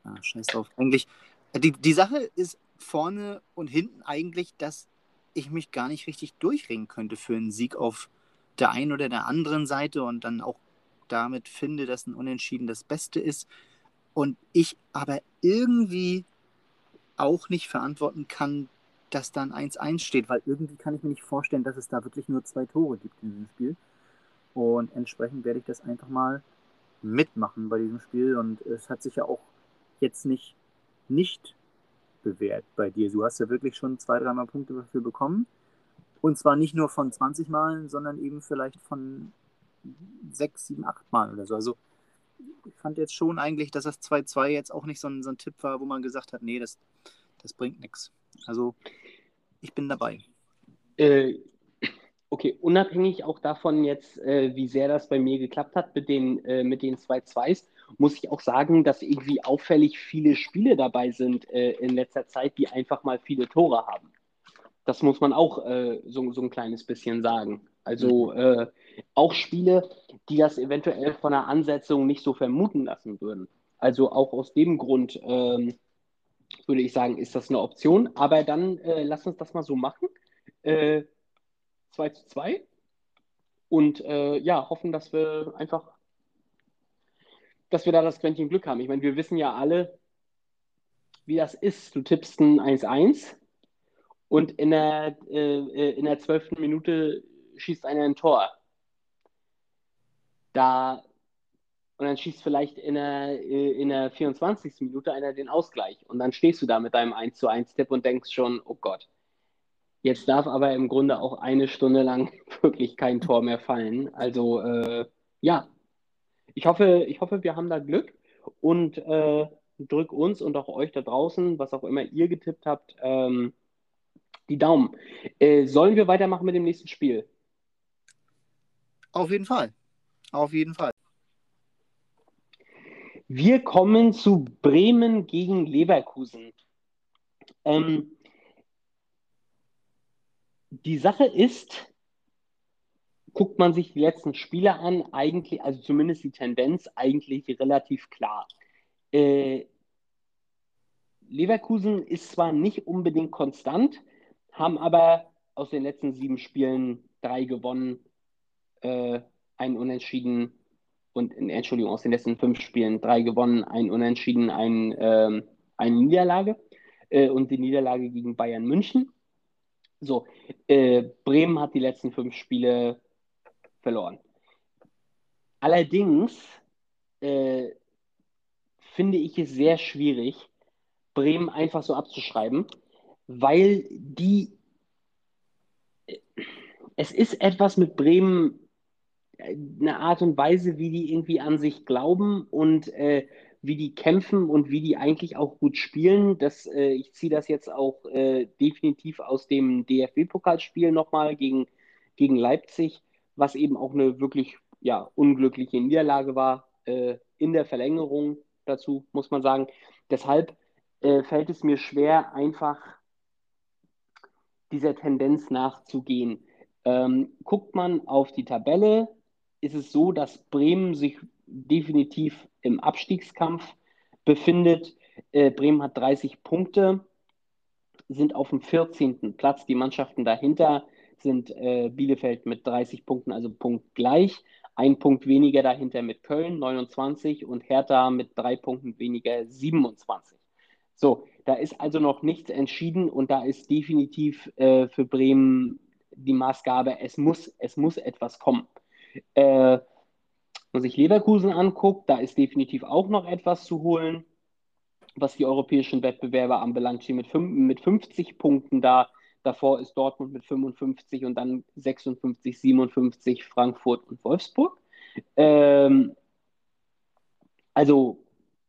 S2: ah, scheiß drauf. Eigentlich, die, die Sache ist vorne und hinten eigentlich, dass ich mich gar nicht richtig durchringen könnte für einen Sieg auf der einen oder der anderen Seite und dann auch damit finde, dass ein Unentschieden das Beste ist. Und ich aber irgendwie auch nicht verantworten kann, dass dann 1-1 steht, weil irgendwie kann ich mir nicht vorstellen, dass es da wirklich nur zwei Tore gibt in diesem Spiel. Und entsprechend werde ich das einfach mal mitmachen bei diesem Spiel. Und es hat sich ja auch jetzt nicht, nicht bewährt bei dir. Du hast ja wirklich schon zwei, dreimal Punkte dafür bekommen. Und zwar nicht nur von 20 Malen, sondern eben vielleicht von 6, 7, 8 Mal oder so. Also ich fand jetzt schon eigentlich, dass das 2-2 jetzt auch nicht so ein, so ein Tipp war, wo man gesagt hat, nee, das, das bringt nichts. Also ich bin dabei.
S1: Äh, okay, unabhängig auch davon jetzt, äh, wie sehr das bei mir geklappt hat mit den, äh, mit den 2-2s, muss ich auch sagen, dass irgendwie auffällig viele Spiele dabei sind äh, in letzter Zeit, die einfach mal viele Tore haben. Das muss man auch äh, so, so ein kleines bisschen sagen. Also mhm. äh, auch Spiele, die das eventuell von der Ansetzung nicht so vermuten lassen würden. Also auch aus dem Grund ähm, würde ich sagen, ist das eine Option. Aber dann äh, lass uns das mal so machen. Äh, 2 zu 2. Und äh, ja, hoffen, dass wir einfach, dass wir da das Quäntchen Glück haben. Ich meine, wir wissen ja alle, wie das ist. Du tippst ein 1-1 und in der, äh, äh in der 12. Minute schießt einer ein Tor. Da und dann schießt vielleicht in der, äh, in der 24. Minute einer den Ausgleich. Und dann stehst du da mit deinem 1 zu 1 Tipp und denkst schon, oh Gott. Jetzt darf aber im Grunde auch eine Stunde lang [LAUGHS] wirklich kein Tor mehr fallen. Also äh, ja, ich hoffe, ich hoffe, wir haben da Glück und äh, drück uns und auch euch da draußen, was auch immer ihr getippt habt, ähm, die Daumen. Äh, sollen wir weitermachen mit dem nächsten Spiel?
S2: Auf jeden Fall. Auf jeden Fall.
S1: Wir kommen zu Bremen gegen Leverkusen. Ähm, die Sache ist, guckt man sich die letzten Spiele an, eigentlich, also zumindest die Tendenz, eigentlich relativ klar. Äh, Leverkusen ist zwar nicht unbedingt konstant, haben aber aus den letzten sieben Spielen drei gewonnen, äh, ein Unentschieden und Entschuldigung, aus den letzten fünf Spielen drei gewonnen, ein Unentschieden, ein, ähm, eine Niederlage äh, und die Niederlage gegen Bayern München. So, äh, Bremen hat die letzten fünf Spiele verloren. Allerdings äh, finde ich es sehr schwierig, Bremen einfach so abzuschreiben, weil die äh, es ist etwas mit Bremen eine Art und Weise, wie die irgendwie an sich glauben und äh, wie die kämpfen und wie die eigentlich auch gut spielen. Das, äh, ich ziehe das jetzt auch äh, definitiv aus dem DFB-Pokalspiel nochmal gegen, gegen Leipzig, was eben auch eine wirklich ja, unglückliche Niederlage war äh, in der Verlängerung dazu, muss man sagen. Deshalb äh, fällt es mir schwer, einfach dieser Tendenz nachzugehen. Ähm, guckt man auf die Tabelle, ist es so, dass Bremen sich definitiv im Abstiegskampf befindet. Äh, Bremen hat 30 Punkte, sind auf dem 14. Platz. Die Mannschaften dahinter sind äh, Bielefeld mit 30 Punkten, also punktgleich. Ein Punkt weniger dahinter mit Köln, 29, und Hertha mit drei Punkten weniger, 27. So, da ist also noch nichts entschieden und da ist definitiv äh, für Bremen die Maßgabe, es muss, es muss etwas kommen. Äh, man sich Leverkusen anguckt, da ist definitiv auch noch etwas zu holen, was die europäischen Wettbewerber anbelangt. Stehen mit, mit 50 Punkten da. Davor ist Dortmund mit 55 und dann 56, 57 Frankfurt und Wolfsburg. Ähm, also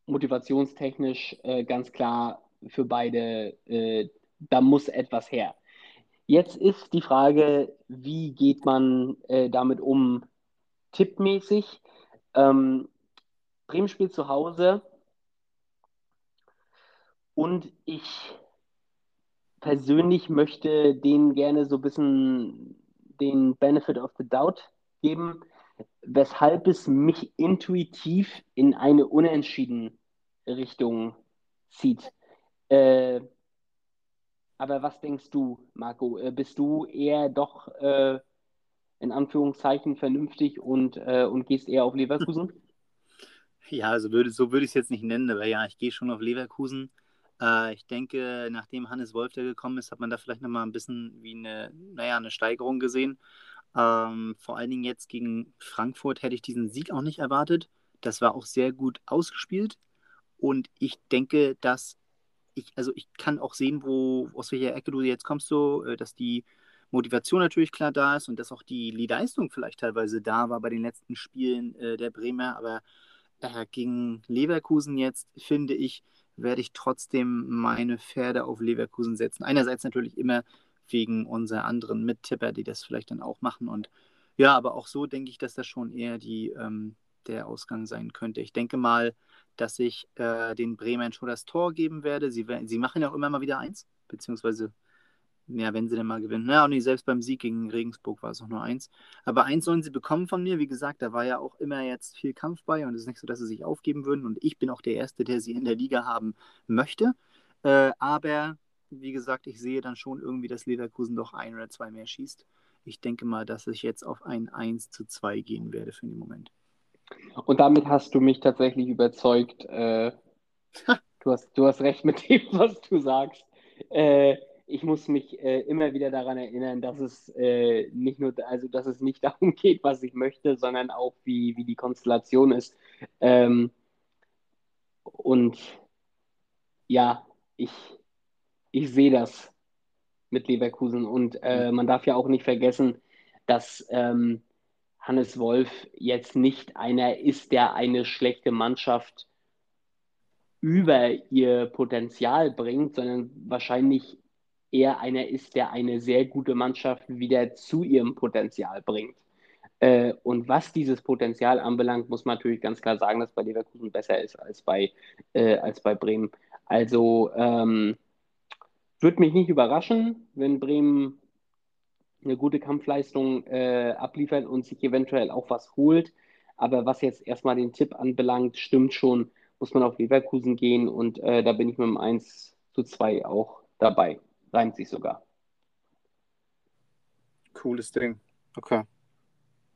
S1: motivationstechnisch äh, ganz klar für beide, äh, da muss etwas her. Jetzt ist die Frage, wie geht man äh, damit um, tippmäßig. Ähm, Bremen spielt zu Hause und ich persönlich möchte denen gerne so ein bisschen den Benefit of the Doubt geben, weshalb es mich intuitiv in eine unentschieden Richtung zieht. Äh, aber was denkst du, Marco? Äh, bist du eher doch äh, in Anführungszeichen vernünftig und, äh, und gehst eher auf Leverkusen? [LAUGHS]
S2: Ja, also würde, so würde ich es jetzt nicht nennen, aber ja, ich gehe schon auf Leverkusen. Äh, ich denke, nachdem Hannes Wolf da gekommen ist, hat man da vielleicht nochmal ein bisschen wie eine, naja, eine Steigerung gesehen. Ähm, vor allen Dingen jetzt gegen Frankfurt hätte ich diesen Sieg auch nicht erwartet. Das war auch sehr gut ausgespielt. Und ich denke, dass ich, also ich kann auch sehen, wo, aus welcher Ecke du jetzt kommst, so, äh, dass die Motivation natürlich klar da ist und dass auch die Leistung vielleicht teilweise da war bei den letzten Spielen äh, der Bremer. Aber äh, gegen Leverkusen jetzt, finde ich, werde ich trotzdem meine Pferde auf Leverkusen setzen. Einerseits natürlich immer wegen unserer anderen Mittipper, die das vielleicht dann auch machen. Und ja, aber auch so denke ich, dass das schon eher die, ähm, der Ausgang sein könnte. Ich denke mal, dass ich äh, den Bremen schon das Tor geben werde. Sie, sie machen ja auch immer mal wieder eins, beziehungsweise ja, wenn sie denn mal gewinnen. Ja, und nee, selbst beim Sieg gegen Regensburg war es auch nur eins. Aber eins sollen sie bekommen von mir. Wie gesagt, da war ja auch immer jetzt viel Kampf bei und es ist nicht so, dass sie sich aufgeben würden. Und ich bin auch der Erste, der sie in der Liga haben möchte. Äh, aber wie gesagt, ich sehe dann schon irgendwie, dass Leverkusen doch ein oder zwei mehr schießt. Ich denke mal, dass ich jetzt auf ein 1 zu 2 gehen werde für den Moment.
S1: Und damit hast du mich tatsächlich überzeugt. Äh, du, hast, du hast recht mit dem, was du sagst. Äh, ich muss mich äh, immer wieder daran erinnern, dass es äh, nicht nur, also dass es nicht [LAUGHS] darum geht, was ich möchte, sondern auch wie, wie die Konstellation ist. Ähm, und ja, ich, ich sehe das mit Leverkusen. Und äh, man darf ja auch nicht vergessen, dass ähm, Hannes Wolf jetzt nicht einer ist, der eine schlechte Mannschaft über ihr Potenzial bringt, sondern wahrscheinlich eher einer ist, der eine sehr gute Mannschaft wieder zu ihrem Potenzial bringt. Äh, und was dieses Potenzial anbelangt, muss man natürlich ganz klar sagen, dass bei Leverkusen besser ist als bei, äh, als bei Bremen. Also ähm, würde mich nicht überraschen, wenn Bremen eine gute Kampfleistung äh, abliefert und sich eventuell auch was holt. Aber was jetzt erstmal den Tipp anbelangt, stimmt schon, muss man auf Leverkusen gehen und äh, da bin ich mit dem 1 zu 2 auch dabei reimt sich sogar.
S2: Cooles Ding. Okay.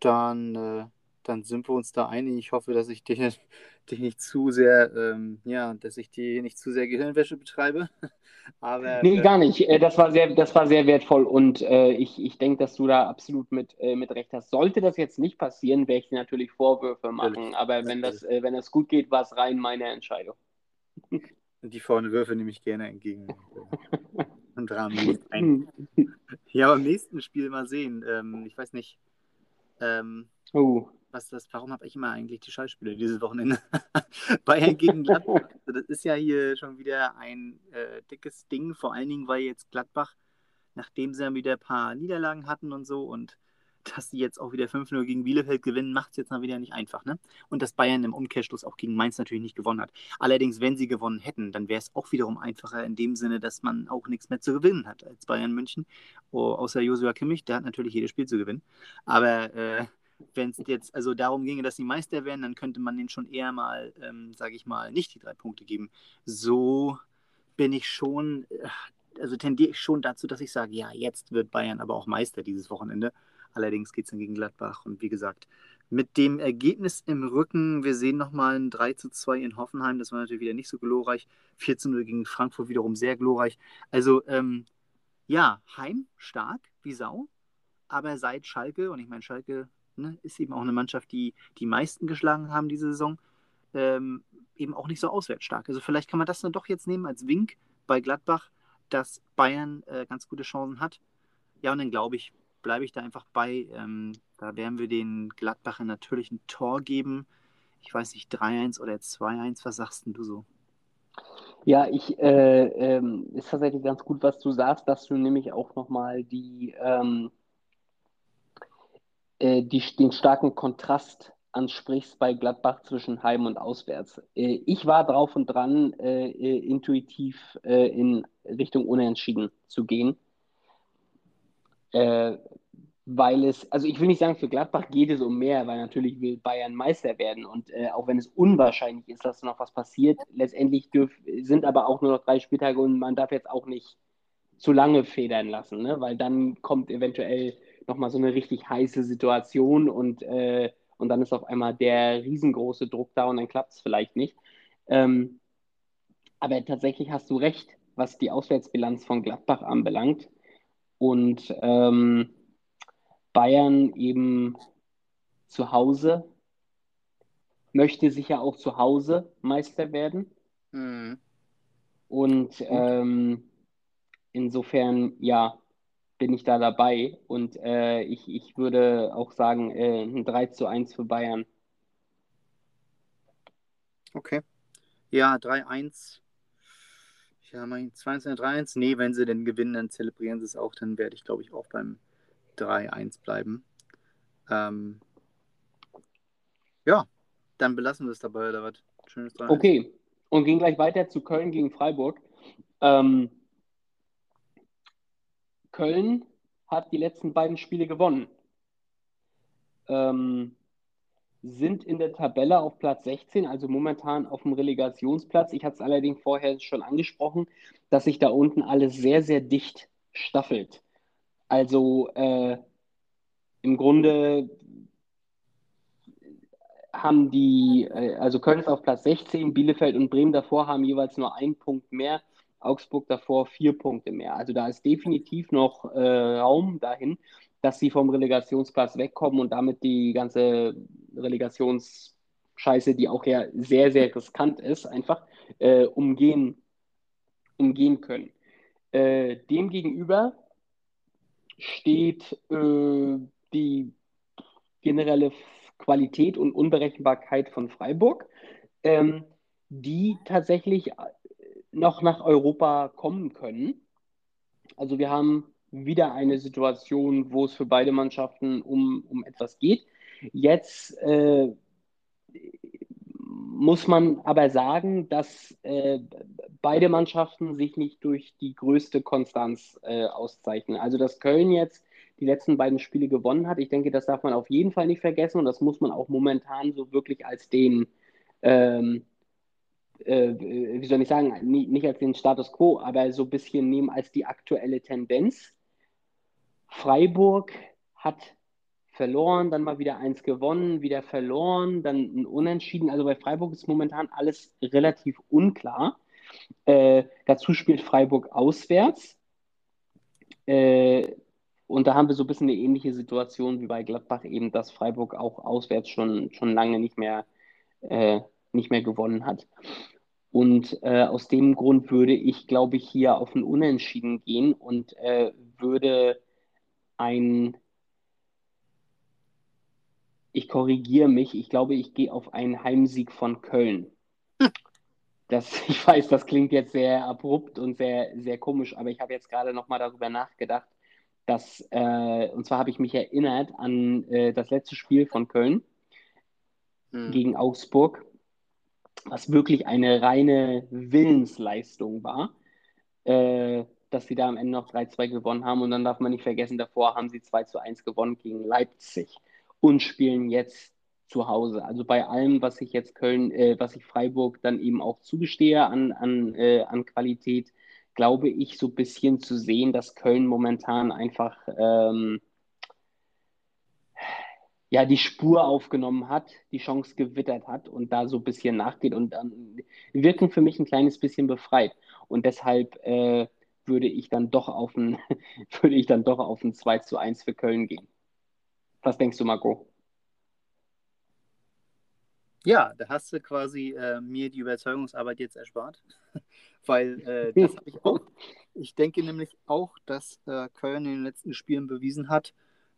S2: Dann, äh, dann sind wir uns da einig. Ich hoffe, dass ich dich, [LAUGHS] dich nicht zu sehr, ähm, ja, dass ich dir nicht zu sehr Gehirnwäsche betreibe. [LAUGHS]
S1: Aber, nee, äh, gar nicht. Äh, das war sehr, das war sehr wertvoll und äh, ich, ich denke, dass du da absolut mit, äh, mit recht hast. Sollte das jetzt nicht passieren, werde ich dir natürlich Vorwürfe machen. Aber wenn das, äh, wenn das gut geht, war es rein meine Entscheidung.
S2: Die Vorwürfe nehme ich gerne entgegen. [LAUGHS] und [LAUGHS] ein. ja, beim nächsten Spiel mal sehen. Ähm, ich weiß nicht. Ähm, oh. Was das, warum habe ich immer eigentlich die Schallspiele dieses Wochenende? [LAUGHS] Bayern gegen Gladbach. [LAUGHS] Also das ist ja hier schon wieder ein äh, dickes Ding, vor allen Dingen, weil jetzt Gladbach, nachdem sie ja wieder ein paar Niederlagen hatten und so und dass sie jetzt auch wieder 5-0 gegen Bielefeld gewinnen, macht es jetzt mal wieder nicht einfach. Ne? Und dass Bayern im Umkehrschluss auch gegen Mainz natürlich nicht gewonnen hat. Allerdings, wenn sie gewonnen hätten, dann wäre es auch wiederum einfacher in dem Sinne, dass man auch nichts mehr zu gewinnen hat als Bayern München. Oh, außer Josua Kimmich, der hat natürlich jedes Spiel zu gewinnen. Aber äh, wenn es jetzt also darum ginge, dass sie Meister wären, dann könnte man denen schon eher mal, ähm, sage ich mal, nicht die drei Punkte geben. So bin ich schon, äh, also tendiere ich schon dazu, dass ich sage, ja, jetzt wird Bayern aber auch Meister dieses Wochenende. Allerdings geht es dann gegen Gladbach. Und wie gesagt, mit dem Ergebnis im Rücken, wir sehen nochmal ein 3 zu 2 in Hoffenheim. Das war natürlich wieder nicht so glorreich. 4 zu 0 gegen Frankfurt wiederum sehr glorreich. Also, ähm, ja, Heim stark wie Sau. Aber seit Schalke, und ich meine, Schalke ne, ist eben auch eine Mannschaft, die die meisten geschlagen haben diese Saison, ähm, eben auch nicht so auswärts stark. Also, vielleicht kann man das dann doch jetzt nehmen als Wink bei Gladbach, dass Bayern äh, ganz gute Chancen hat. Ja, und dann glaube ich, bleibe ich da einfach bei. Ähm, da werden wir den Gladbacher natürlich ein Tor geben. Ich weiß nicht, 3-1 oder 2-1. Was sagst denn du so?
S1: Ja, ich äh, ähm, ist tatsächlich ganz gut, was du sagst, dass du nämlich auch nochmal die, ähm, äh, die, den starken Kontrast ansprichst bei Gladbach zwischen Heim und Auswärts. Äh, ich war drauf und dran, äh, äh, intuitiv äh, in Richtung Unentschieden zu gehen. Äh, weil es, also ich will nicht sagen, für Gladbach geht es um mehr, weil natürlich will Bayern Meister werden und äh, auch wenn es unwahrscheinlich ist, dass noch was passiert, letztendlich dürf, sind aber auch nur noch drei Spieltage und man darf jetzt auch nicht zu lange federn lassen, ne? weil dann kommt eventuell nochmal so eine richtig heiße Situation und, äh, und dann ist auf einmal der riesengroße Druck da und dann klappt es vielleicht nicht. Ähm, aber tatsächlich hast du recht, was die Auswärtsbilanz von Gladbach anbelangt. Und ähm, Bayern eben zu Hause möchte sicher auch zu Hause Meister werden. Mhm. Und ähm, insofern, ja, bin ich da dabei. Und äh, ich, ich würde auch sagen, äh, ein 3 zu 1 für Bayern.
S2: Okay. Ja, 3-1. Ja, mein 2-1, Nee, wenn sie denn gewinnen, dann zelebrieren sie es auch. Dann werde ich, glaube ich, auch beim 3-1 bleiben. Ähm, ja, dann belassen wir es dabei, oder was?
S1: Schönes 3 Okay, und gehen gleich weiter zu Köln gegen Freiburg. Ähm, Köln hat die letzten beiden Spiele gewonnen. Ähm, sind in der Tabelle auf Platz 16, also momentan auf dem Relegationsplatz. Ich hatte es allerdings vorher schon angesprochen, dass sich da unten alles sehr, sehr dicht staffelt. Also äh, im Grunde haben die, äh, also Köln ist auf Platz 16, Bielefeld und Bremen davor haben jeweils nur einen Punkt mehr, Augsburg davor vier Punkte mehr. Also da ist definitiv noch äh, Raum dahin, dass sie vom Relegationsplatz wegkommen und damit die ganze Relegationsscheiße, die auch ja sehr, sehr riskant ist, einfach äh, umgehen, umgehen können. Äh, demgegenüber steht äh, die generelle Qualität und Unberechenbarkeit von Freiburg, ähm, die tatsächlich äh, noch nach Europa kommen können. Also wir haben wieder eine Situation, wo es für beide Mannschaften um, um etwas geht. Jetzt äh, muss man aber sagen, dass äh, beide Mannschaften sich nicht durch die größte Konstanz äh, auszeichnen. Also dass Köln jetzt die letzten beiden Spiele gewonnen hat, ich denke, das darf man auf jeden Fall nicht vergessen und das muss man auch momentan so wirklich als den, ähm, äh, wie soll ich sagen, nicht als den Status quo, aber so ein bisschen nehmen als die aktuelle Tendenz. Freiburg hat verloren, dann mal wieder eins gewonnen, wieder verloren, dann ein Unentschieden. Also bei Freiburg ist momentan alles relativ unklar. Äh, dazu spielt Freiburg auswärts. Äh, und da haben wir so ein bisschen eine ähnliche Situation wie bei Gladbach, eben, dass Freiburg auch auswärts schon, schon lange nicht mehr, äh, nicht mehr gewonnen hat. Und äh, aus dem Grund würde ich, glaube ich, hier auf ein Unentschieden gehen und äh, würde ein ich korrigiere mich. Ich glaube, ich gehe auf einen Heimsieg von Köln. Das, [LAUGHS] ich weiß, das klingt jetzt sehr abrupt und sehr, sehr komisch, aber ich habe jetzt gerade nochmal darüber nachgedacht, dass, äh, und zwar habe ich mich erinnert an äh, das letzte Spiel von Köln hm. gegen Augsburg, was wirklich eine reine Willensleistung war, äh, dass sie da am Ende noch 3-2 gewonnen haben. Und dann darf man nicht vergessen, davor haben sie 2 1 gewonnen gegen Leipzig und spielen jetzt zu Hause. Also bei allem, was ich jetzt Köln, äh, was ich Freiburg dann eben auch zugestehe an, an, äh, an Qualität, glaube ich so ein bisschen zu sehen, dass Köln momentan einfach ähm, ja die Spur aufgenommen hat, die Chance gewittert hat und da so ein bisschen nachgeht und dann wirken für mich ein kleines bisschen befreit. Und deshalb äh, würde ich dann doch auf ein, [LAUGHS] würde ich dann doch auf ein 2 zu 1 für Köln gehen. Was denkst du, Marco?
S2: Ja, da hast du quasi äh, mir die Überzeugungsarbeit jetzt erspart, [LAUGHS] weil äh, das habe ich [LAUGHS] auch. Ich denke nämlich auch, dass äh, Köln in den letzten Spielen bewiesen hat,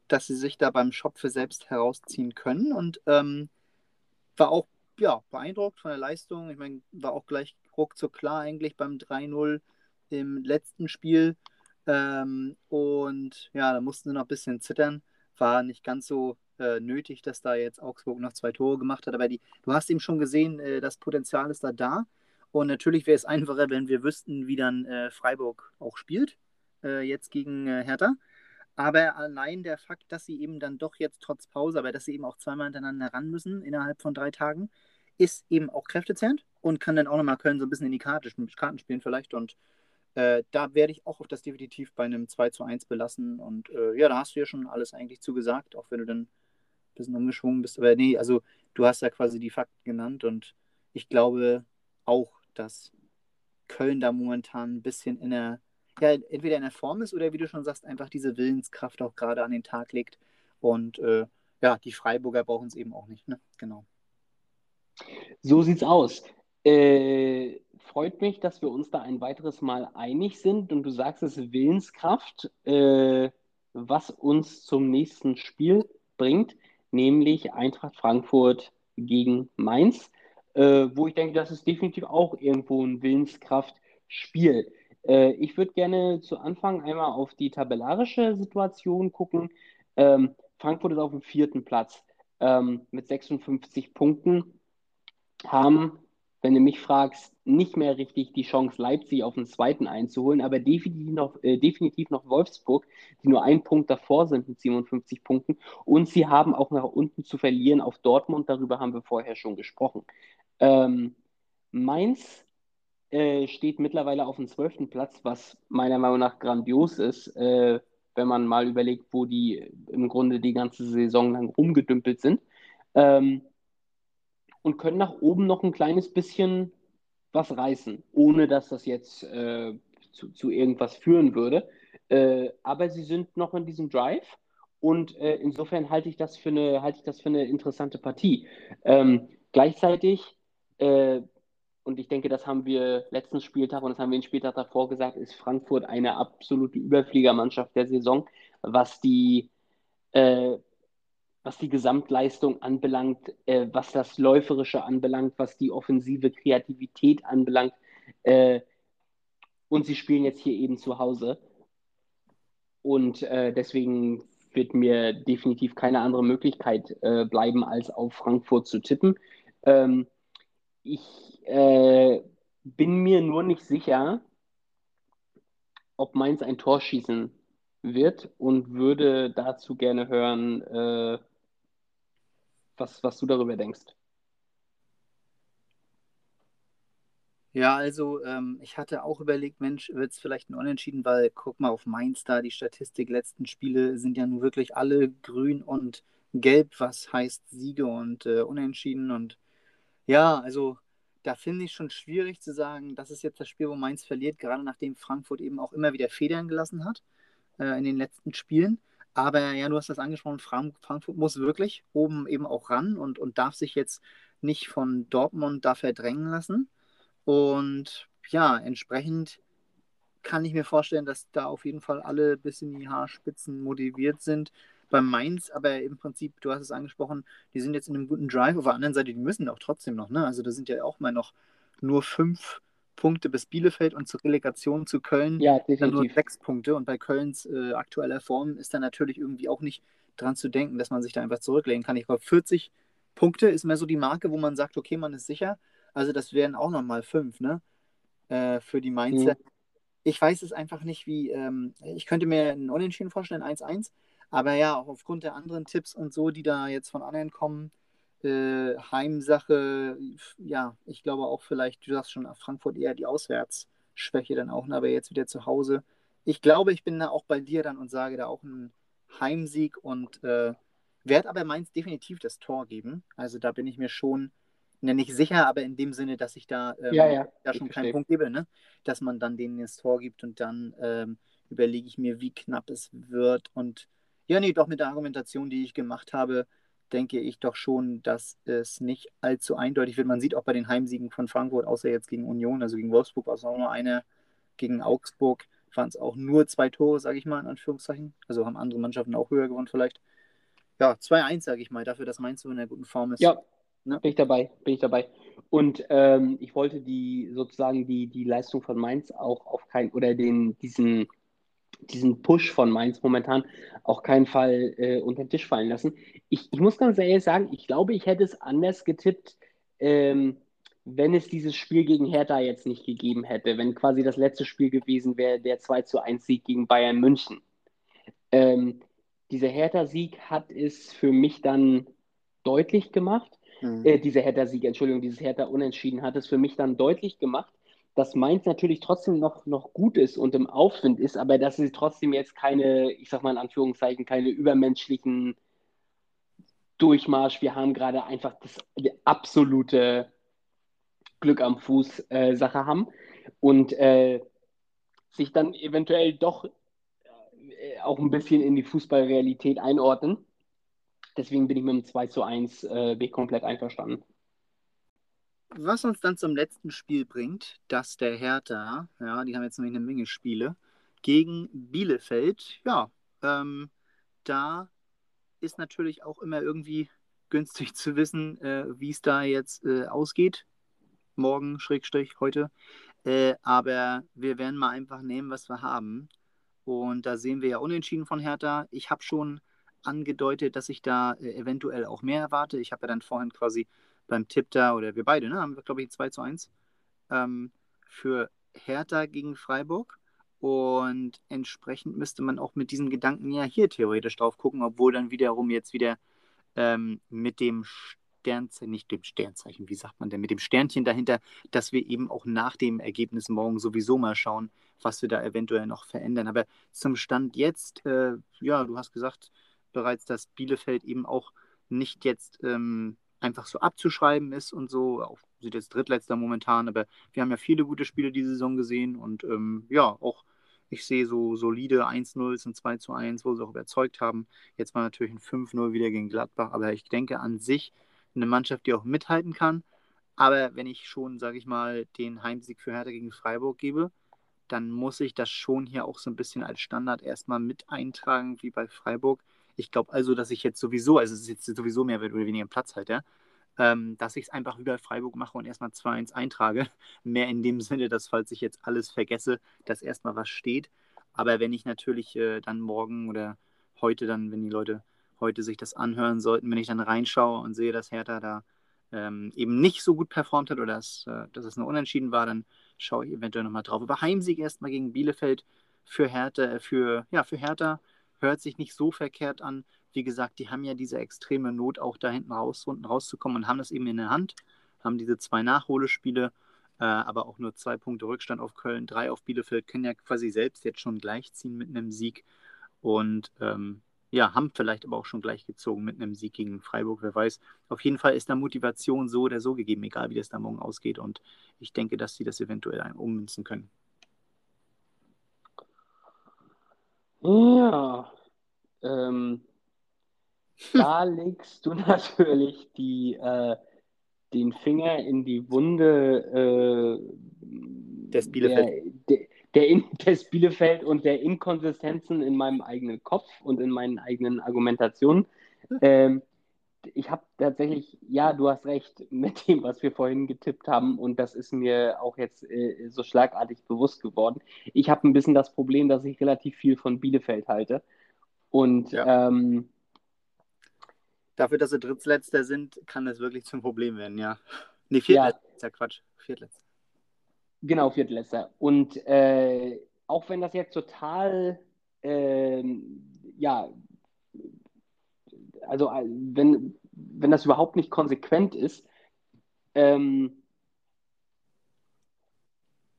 S2: dass sie sich da beim Shop für selbst herausziehen können und ähm, war auch ja, beeindruckt von der Leistung. Ich meine, war auch gleich ruckzuck klar eigentlich beim 3-0 im letzten Spiel. Ähm, und ja, da mussten sie noch ein bisschen zittern war nicht ganz so äh, nötig, dass da jetzt Augsburg noch zwei Tore gemacht hat. Aber die, du hast eben schon gesehen, äh, das Potenzial ist da da. Und natürlich wäre es [LAUGHS] einfacher, wenn wir wüssten, wie dann äh, Freiburg auch spielt, äh, jetzt gegen äh, Hertha. Aber allein der Fakt, dass sie eben dann doch jetzt trotz Pause, aber dass sie eben auch zweimal hintereinander ran müssen innerhalb von drei Tagen, ist eben auch kräftezehrend und kann dann auch nochmal Köln so ein bisschen in die Karte, Karten spielen vielleicht. Und äh, da werde ich auch auf das definitiv bei einem 2 zu 1 belassen. Und äh, ja, da hast du ja schon alles eigentlich zugesagt, auch wenn du dann ein bisschen umgeschwungen bist. Aber nee, also du hast ja quasi die Fakten genannt und ich glaube auch, dass Köln da momentan ein bisschen in der, ja, entweder in der Form ist oder wie du schon sagst, einfach diese Willenskraft auch gerade an den Tag legt. Und äh, ja, die Freiburger brauchen es eben auch nicht, ne? Genau.
S1: So sieht's aus. Äh, freut mich, dass wir uns da ein weiteres Mal einig sind und du sagst es Willenskraft, äh, was uns zum nächsten Spiel bringt, nämlich Eintracht Frankfurt gegen Mainz, äh, wo ich denke, das ist definitiv auch irgendwo ein Willenskraftspiel. Äh, ich würde gerne zu Anfang einmal auf die tabellarische Situation gucken. Ähm, Frankfurt ist auf dem vierten Platz ähm, mit 56 Punkten haben, wenn du mich fragst, nicht mehr richtig die Chance, Leipzig auf den zweiten einzuholen, aber definitiv noch, äh, definitiv noch Wolfsburg, die nur einen Punkt davor sind mit 57 Punkten. Und sie haben auch nach unten zu verlieren auf Dortmund, darüber haben wir vorher schon gesprochen. Ähm, Mainz äh, steht mittlerweile auf dem zwölften Platz, was meiner Meinung nach grandios ist, äh, wenn man mal überlegt, wo die im Grunde die ganze Saison lang rumgedümpelt sind. Ähm, und können nach oben noch ein kleines bisschen was reißen, ohne dass das jetzt äh, zu, zu, irgendwas führen würde. Äh, aber sie sind noch in diesem Drive und äh, insofern halte ich das für eine, halte ich das für eine interessante Partie. Ähm, gleichzeitig, äh, und ich denke, das haben wir letzten Spieltag und das haben wir den Spieltag davor gesagt, ist Frankfurt eine absolute Überfliegermannschaft der Saison, was die äh, was die Gesamtleistung anbelangt, äh, was das Läuferische anbelangt, was die offensive Kreativität anbelangt. Äh, und sie spielen jetzt hier eben zu Hause. Und äh, deswegen wird mir definitiv keine andere Möglichkeit äh, bleiben, als auf Frankfurt zu tippen. Ähm, ich äh, bin mir nur nicht sicher, ob Mainz ein Tor schießen wird und würde dazu gerne hören, äh, was, was du darüber denkst.
S2: Ja, also ähm, ich hatte auch überlegt, Mensch, wird es vielleicht ein Unentschieden, weil guck mal auf Mainz da, die Statistik, letzten Spiele sind ja nun wirklich alle grün und gelb, was heißt Siege und äh, Unentschieden. Und ja, also da finde ich schon schwierig zu sagen, das ist jetzt das Spiel, wo Mainz verliert, gerade nachdem Frankfurt eben auch immer wieder Federn gelassen hat äh, in den letzten Spielen. Aber ja, du hast das angesprochen, Frankfurt muss wirklich oben eben auch ran und, und darf sich jetzt nicht von Dortmund da verdrängen lassen. Und ja, entsprechend kann ich mir vorstellen, dass da auf jeden Fall alle bis in die Haarspitzen motiviert sind. Bei Mainz, aber im Prinzip, du hast es angesprochen, die sind jetzt in einem guten Drive. Auf der anderen Seite, die müssen auch trotzdem noch, ne? Also da sind ja auch mal noch nur fünf Punkte bis Bielefeld und zur Relegation zu Köln
S1: ja,
S2: dann nur sechs Punkte. Und bei Kölns äh, aktueller Form ist da natürlich irgendwie auch nicht dran zu denken, dass man sich da einfach zurücklehnen kann. Ich glaube, 40 Punkte ist mehr so die Marke, wo man sagt, okay, man ist sicher. Also das wären auch nochmal fünf, ne? Äh, für die Mainzer. Mhm. Ich weiß es einfach nicht, wie. Ähm, ich könnte mir einen Unentschieden vorstellen, 1-1. Aber ja, auch aufgrund der anderen Tipps und so, die da jetzt von anderen kommen, äh, Heimsache, ja, ich glaube auch vielleicht, du sagst schon, Frankfurt eher die Auswärtsschwäche dann auch, ne, aber jetzt wieder zu Hause. Ich glaube, ich bin da auch bei dir dann und sage da auch einen Heimsieg und äh, werde aber Mainz definitiv das Tor geben. Also da bin ich mir schon ne, nicht sicher, aber in dem Sinne, dass ich da, ähm,
S1: ja, ja,
S2: da schon keinen Punkt gebe, ne? dass man dann denen das Tor gibt und dann ähm, überlege ich mir, wie knapp es wird. Und ja, nee, doch mit der Argumentation, die ich gemacht habe, denke ich doch schon, dass es nicht allzu eindeutig wird. Man sieht auch bei den Heimsiegen von Frankfurt, außer jetzt gegen Union, also gegen Wolfsburg war es auch nur eine, gegen Augsburg waren es auch nur zwei Tore, sage ich mal, in Anführungszeichen. Also haben andere Mannschaften auch höher gewonnen vielleicht. Ja, 2-1, sage ich mal, dafür, dass Mainz so in einer guten Form ist.
S1: Ja, ne? bin ich dabei, bin ich dabei. Und ähm, ich wollte die sozusagen die, die Leistung von Mainz auch auf keinen oder den, diesen diesen Push von Mainz momentan auch keinen Fall äh, unter den Tisch fallen lassen. Ich, ich muss ganz ehrlich sagen, ich glaube, ich hätte es anders getippt, ähm, wenn es dieses Spiel gegen Hertha jetzt nicht gegeben hätte, wenn quasi das letzte Spiel gewesen wäre, der 2 zu 1 Sieg gegen Bayern München. Ähm, dieser Hertha-Sieg hat es für mich dann deutlich gemacht. Mhm. Äh, dieser Hertha-Sieg, Entschuldigung, dieses Hertha-Unentschieden hat es für mich dann deutlich gemacht, dass Mainz natürlich trotzdem noch, noch gut ist und im Aufwind ist, aber dass sie trotzdem jetzt keine, ich sag mal in Anführungszeichen, keine übermenschlichen Durchmarsch. Wir haben gerade einfach das absolute Glück am Fuß äh, Sache haben und äh, sich dann eventuell doch äh, auch ein bisschen in die Fußballrealität einordnen. Deswegen bin ich mit dem 2 zu 1 äh, komplett einverstanden.
S2: Was uns dann zum letzten Spiel bringt, dass der Hertha, ja, die haben jetzt nämlich eine Menge Spiele, gegen Bielefeld, ja, ähm, da ist natürlich auch immer irgendwie günstig zu wissen, äh, wie es da jetzt äh, ausgeht morgen, Schrägstrich, heute. Äh, aber wir werden mal einfach nehmen, was wir haben. Und da sehen wir ja unentschieden von Hertha. Ich habe schon angedeutet, dass ich da äh, eventuell auch mehr erwarte. Ich habe ja dann vorhin quasi beim Tipp da, oder wir beide, ne, haben wir, glaube ich, 2 zu 1 ähm, für Hertha gegen Freiburg. Und entsprechend müsste man auch mit diesen Gedanken ja hier theoretisch drauf gucken, obwohl dann wiederum jetzt wieder ähm, mit dem Sternzeichen, nicht dem Sternzeichen, wie sagt man denn, mit dem Sternchen dahinter, dass wir eben auch nach dem Ergebnis morgen sowieso mal schauen, was wir da eventuell noch verändern. Aber zum Stand jetzt, äh, ja, du hast gesagt bereits, dass Bielefeld eben auch nicht jetzt ähm, einfach so abzuschreiben ist und so. Auch sind jetzt Drittletzter momentan, aber wir haben ja viele gute Spiele diese Saison gesehen und ähm, ja, auch ich sehe so solide 1-0 und 2 zu 1, wo sie auch überzeugt haben. Jetzt war natürlich ein 5-0 wieder gegen Gladbach, aber ich denke an sich eine Mannschaft, die auch mithalten kann. Aber wenn ich schon, sage ich mal, den Heimsieg für Hertha gegen Freiburg gebe, dann muss ich das schon hier auch so ein bisschen als Standard erstmal mit eintragen, wie bei Freiburg. Ich glaube also, dass ich jetzt sowieso, also es ist jetzt sowieso mehr oder weniger Platz halt, ja, ähm, dass ich es einfach über Freiburg mache und erstmal 2-1 eintrage. [LAUGHS] Mehr in dem Sinne, dass falls ich jetzt alles vergesse, dass erstmal was steht. Aber wenn ich natürlich äh, dann morgen oder heute dann, wenn die Leute heute sich das anhören sollten, wenn ich dann reinschaue und sehe, dass Hertha da ähm, eben nicht so gut performt hat oder dass, äh, dass es nur unentschieden war, dann schaue ich eventuell nochmal drauf. Aber Heimsieg erstmal gegen Bielefeld für Hertha, äh, für, ja, für Hertha hört sich nicht so verkehrt an. Wie gesagt, die haben ja diese extreme Not, auch da hinten raus, unten rauszukommen und haben das eben in der Hand, haben diese zwei Nachholespiele, äh, aber auch nur zwei Punkte Rückstand auf Köln, drei auf Bielefeld, können ja quasi selbst jetzt schon gleichziehen mit einem Sieg. Und ähm, ja, haben vielleicht aber auch schon gleich gezogen mit einem Sieg gegen Freiburg, wer weiß. Auf jeden Fall ist da Motivation so oder so gegeben, egal wie das da morgen ausgeht. Und ich denke, dass sie das eventuell ummünzen können.
S1: Ja, ähm, da legst du [LAUGHS] natürlich die, äh, den Finger in die Wunde äh,
S2: des Bielefeld.
S1: Der, der, der in, des Bielefeld und der Inkonsistenzen in meinem eigenen Kopf und in meinen eigenen Argumentationen. Ähm, ich habe tatsächlich, ja, du hast recht mit dem, was wir vorhin getippt haben und das ist mir auch jetzt äh, so schlagartig bewusst geworden. Ich habe ein bisschen das Problem, dass ich relativ viel von Bielefeld halte und ja. ähm,
S2: dafür, dass sie Drittletzter sind, kann das wirklich zum Problem werden, ja. Nee, Viertletzter, ja. Quatsch, Viertletzter.
S1: Genau, Viertletzter. Und äh, auch wenn das jetzt total, äh, ja, also äh, wenn, wenn das überhaupt nicht konsequent ist, ähm,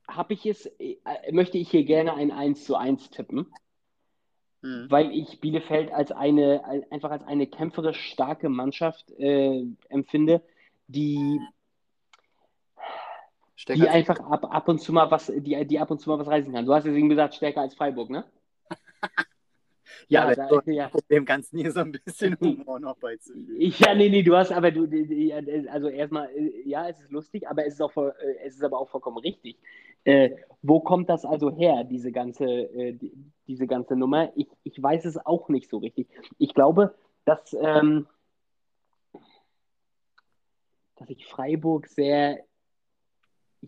S1: habe ich es, äh, möchte ich hier gerne ein 1 zu 1 tippen, mhm. weil ich Bielefeld als eine, einfach als eine kämpferisch starke Mannschaft äh, empfinde, die Stärker die einfach ab, ab und zu mal was, die, die ab und zu mal was reißen kann. Du hast ja eben gesagt, stärker als Freiburg, ne? [LAUGHS]
S2: ja, ja, da, ja. dem Ganzen hier so ein bisschen [LAUGHS] Humor noch beizufügen.
S1: Ja, nee, nee, du hast aber du, also erstmal, ja, es ist lustig, aber es ist auch es ist aber auch vollkommen richtig. Äh, wo kommt das also her, diese ganze, äh, die, diese ganze Nummer? Ich, ich weiß es auch nicht so richtig. Ich glaube, dass, ähm, dass ich Freiburg sehr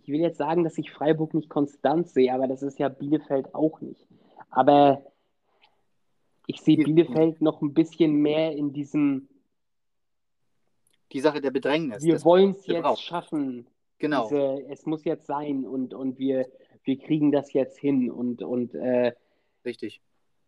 S1: ich will jetzt sagen, dass ich Freiburg nicht konstant sehe, aber das ist ja Bielefeld auch nicht. Aber ich sehe Bielefeld noch ein bisschen mehr in diesem.
S2: Die Sache der Bedrängnis.
S1: Wir wollen es jetzt braucht. schaffen.
S2: Genau.
S1: Diese, es muss jetzt sein und, und wir, wir kriegen das jetzt hin. Und, und, äh,
S2: Richtig.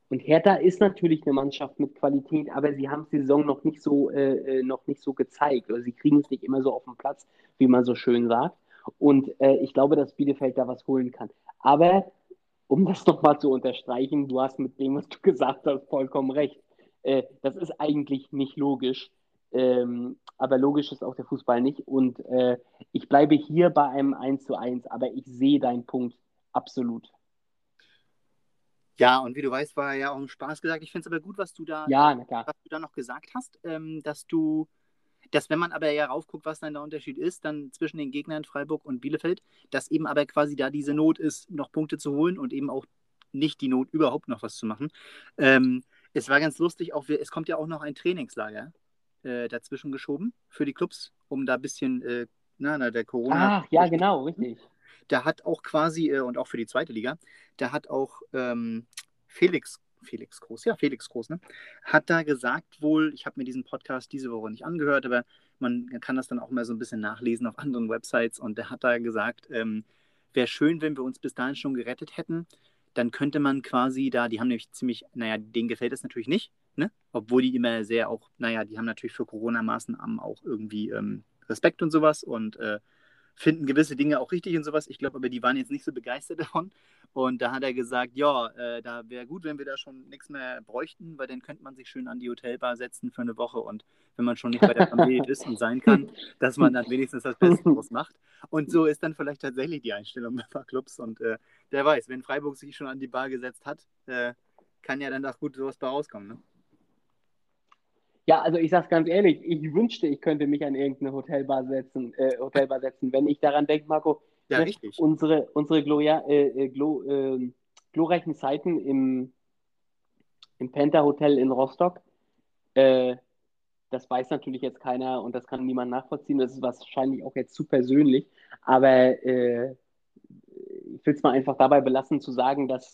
S1: Und Hertha ist natürlich eine Mannschaft mit Qualität, aber sie haben die Saison noch nicht so, äh, äh, noch nicht so gezeigt. Oder sie kriegen es nicht immer so auf den Platz, wie man so schön sagt. Und äh, ich glaube, dass Bielefeld da was holen kann. Aber um das nochmal zu unterstreichen, du hast mit dem, was du gesagt hast, vollkommen recht. Äh, das ist eigentlich nicht logisch. Ähm, aber logisch ist auch der Fußball nicht. Und äh, ich bleibe hier bei einem 1 zu 1, aber ich sehe deinen Punkt absolut.
S2: Ja, und wie du weißt, war ja auch ein Spaß gesagt. Ich finde es aber gut, was du da,
S1: ja,
S2: was du da noch gesagt hast, ähm, dass du dass wenn man aber ja raufguckt, was dann der Unterschied ist, dann zwischen den Gegnern Freiburg und Bielefeld, dass eben aber quasi da diese Not ist, noch Punkte zu holen und eben auch nicht die Not, überhaupt noch was zu machen. Ähm, es war ganz lustig, auch es kommt ja auch noch ein Trainingslager äh, dazwischen geschoben für die Clubs, um da ein bisschen, äh, na, na, der Corona.
S1: Ach, ja, genau, richtig.
S2: Da hat auch quasi, äh, und auch für die zweite Liga, da hat auch ähm, Felix Felix Groß, ja, Felix Groß, ne? Hat da gesagt wohl, ich habe mir diesen Podcast diese Woche nicht angehört, aber man kann das dann auch mal so ein bisschen nachlesen auf anderen Websites und der hat da gesagt, ähm, wäre schön, wenn wir uns bis dahin schon gerettet hätten, dann könnte man quasi da, die haben nämlich ziemlich, naja, denen gefällt es natürlich nicht, ne? Obwohl die immer sehr auch, naja, die haben natürlich für Corona-Maßnahmen auch irgendwie ähm, Respekt und sowas und äh, finden gewisse Dinge auch richtig und sowas. Ich glaube aber, die waren jetzt nicht so begeistert [LAUGHS] davon. Und da hat er gesagt, ja, äh, da wäre gut, wenn wir da schon nichts mehr bräuchten, weil dann könnte man sich schön an die Hotelbar setzen für eine Woche und wenn man schon nicht bei der Familie ist und sein kann, [LAUGHS] dass man dann wenigstens das Beste draus macht. Und so ist dann vielleicht tatsächlich die Einstellung bei ein paar Clubs. Und äh, wer weiß, wenn Freiburg sich schon an die Bar gesetzt hat, äh, kann ja dann auch gut sowas bei rauskommen. Ne?
S1: Ja, also ich sag's ganz ehrlich, ich wünschte, ich könnte mich an irgendeine Hotelbar setzen, äh, Hotelbar setzen. Wenn ich daran denke, Marco,
S2: ja, ne,
S1: unsere, unsere Gloria, äh, äh, Glo, äh, glorreichen Zeiten im, im Penta Hotel in Rostock, äh, das weiß natürlich jetzt keiner und das kann niemand nachvollziehen. Das ist wahrscheinlich auch jetzt zu persönlich. Aber äh, ich will es mal einfach dabei belassen, zu sagen, dass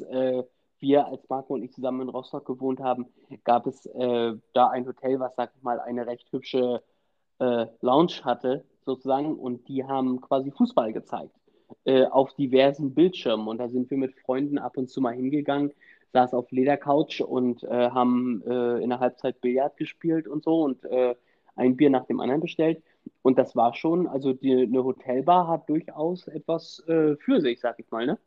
S1: wir, als Marco und ich zusammen in Rostock gewohnt haben, gab es äh, da ein Hotel, was, sag ich mal, eine recht hübsche äh, Lounge hatte, sozusagen, und die haben quasi Fußball gezeigt äh, auf diversen Bildschirmen. Und da sind wir mit Freunden ab und zu mal hingegangen, saß auf Ledercouch und äh, haben äh, in der Halbzeit Billard gespielt und so und äh, ein Bier nach dem anderen bestellt. Und das war schon, also die, eine Hotelbar hat durchaus etwas für sich, sag ich mal, ne?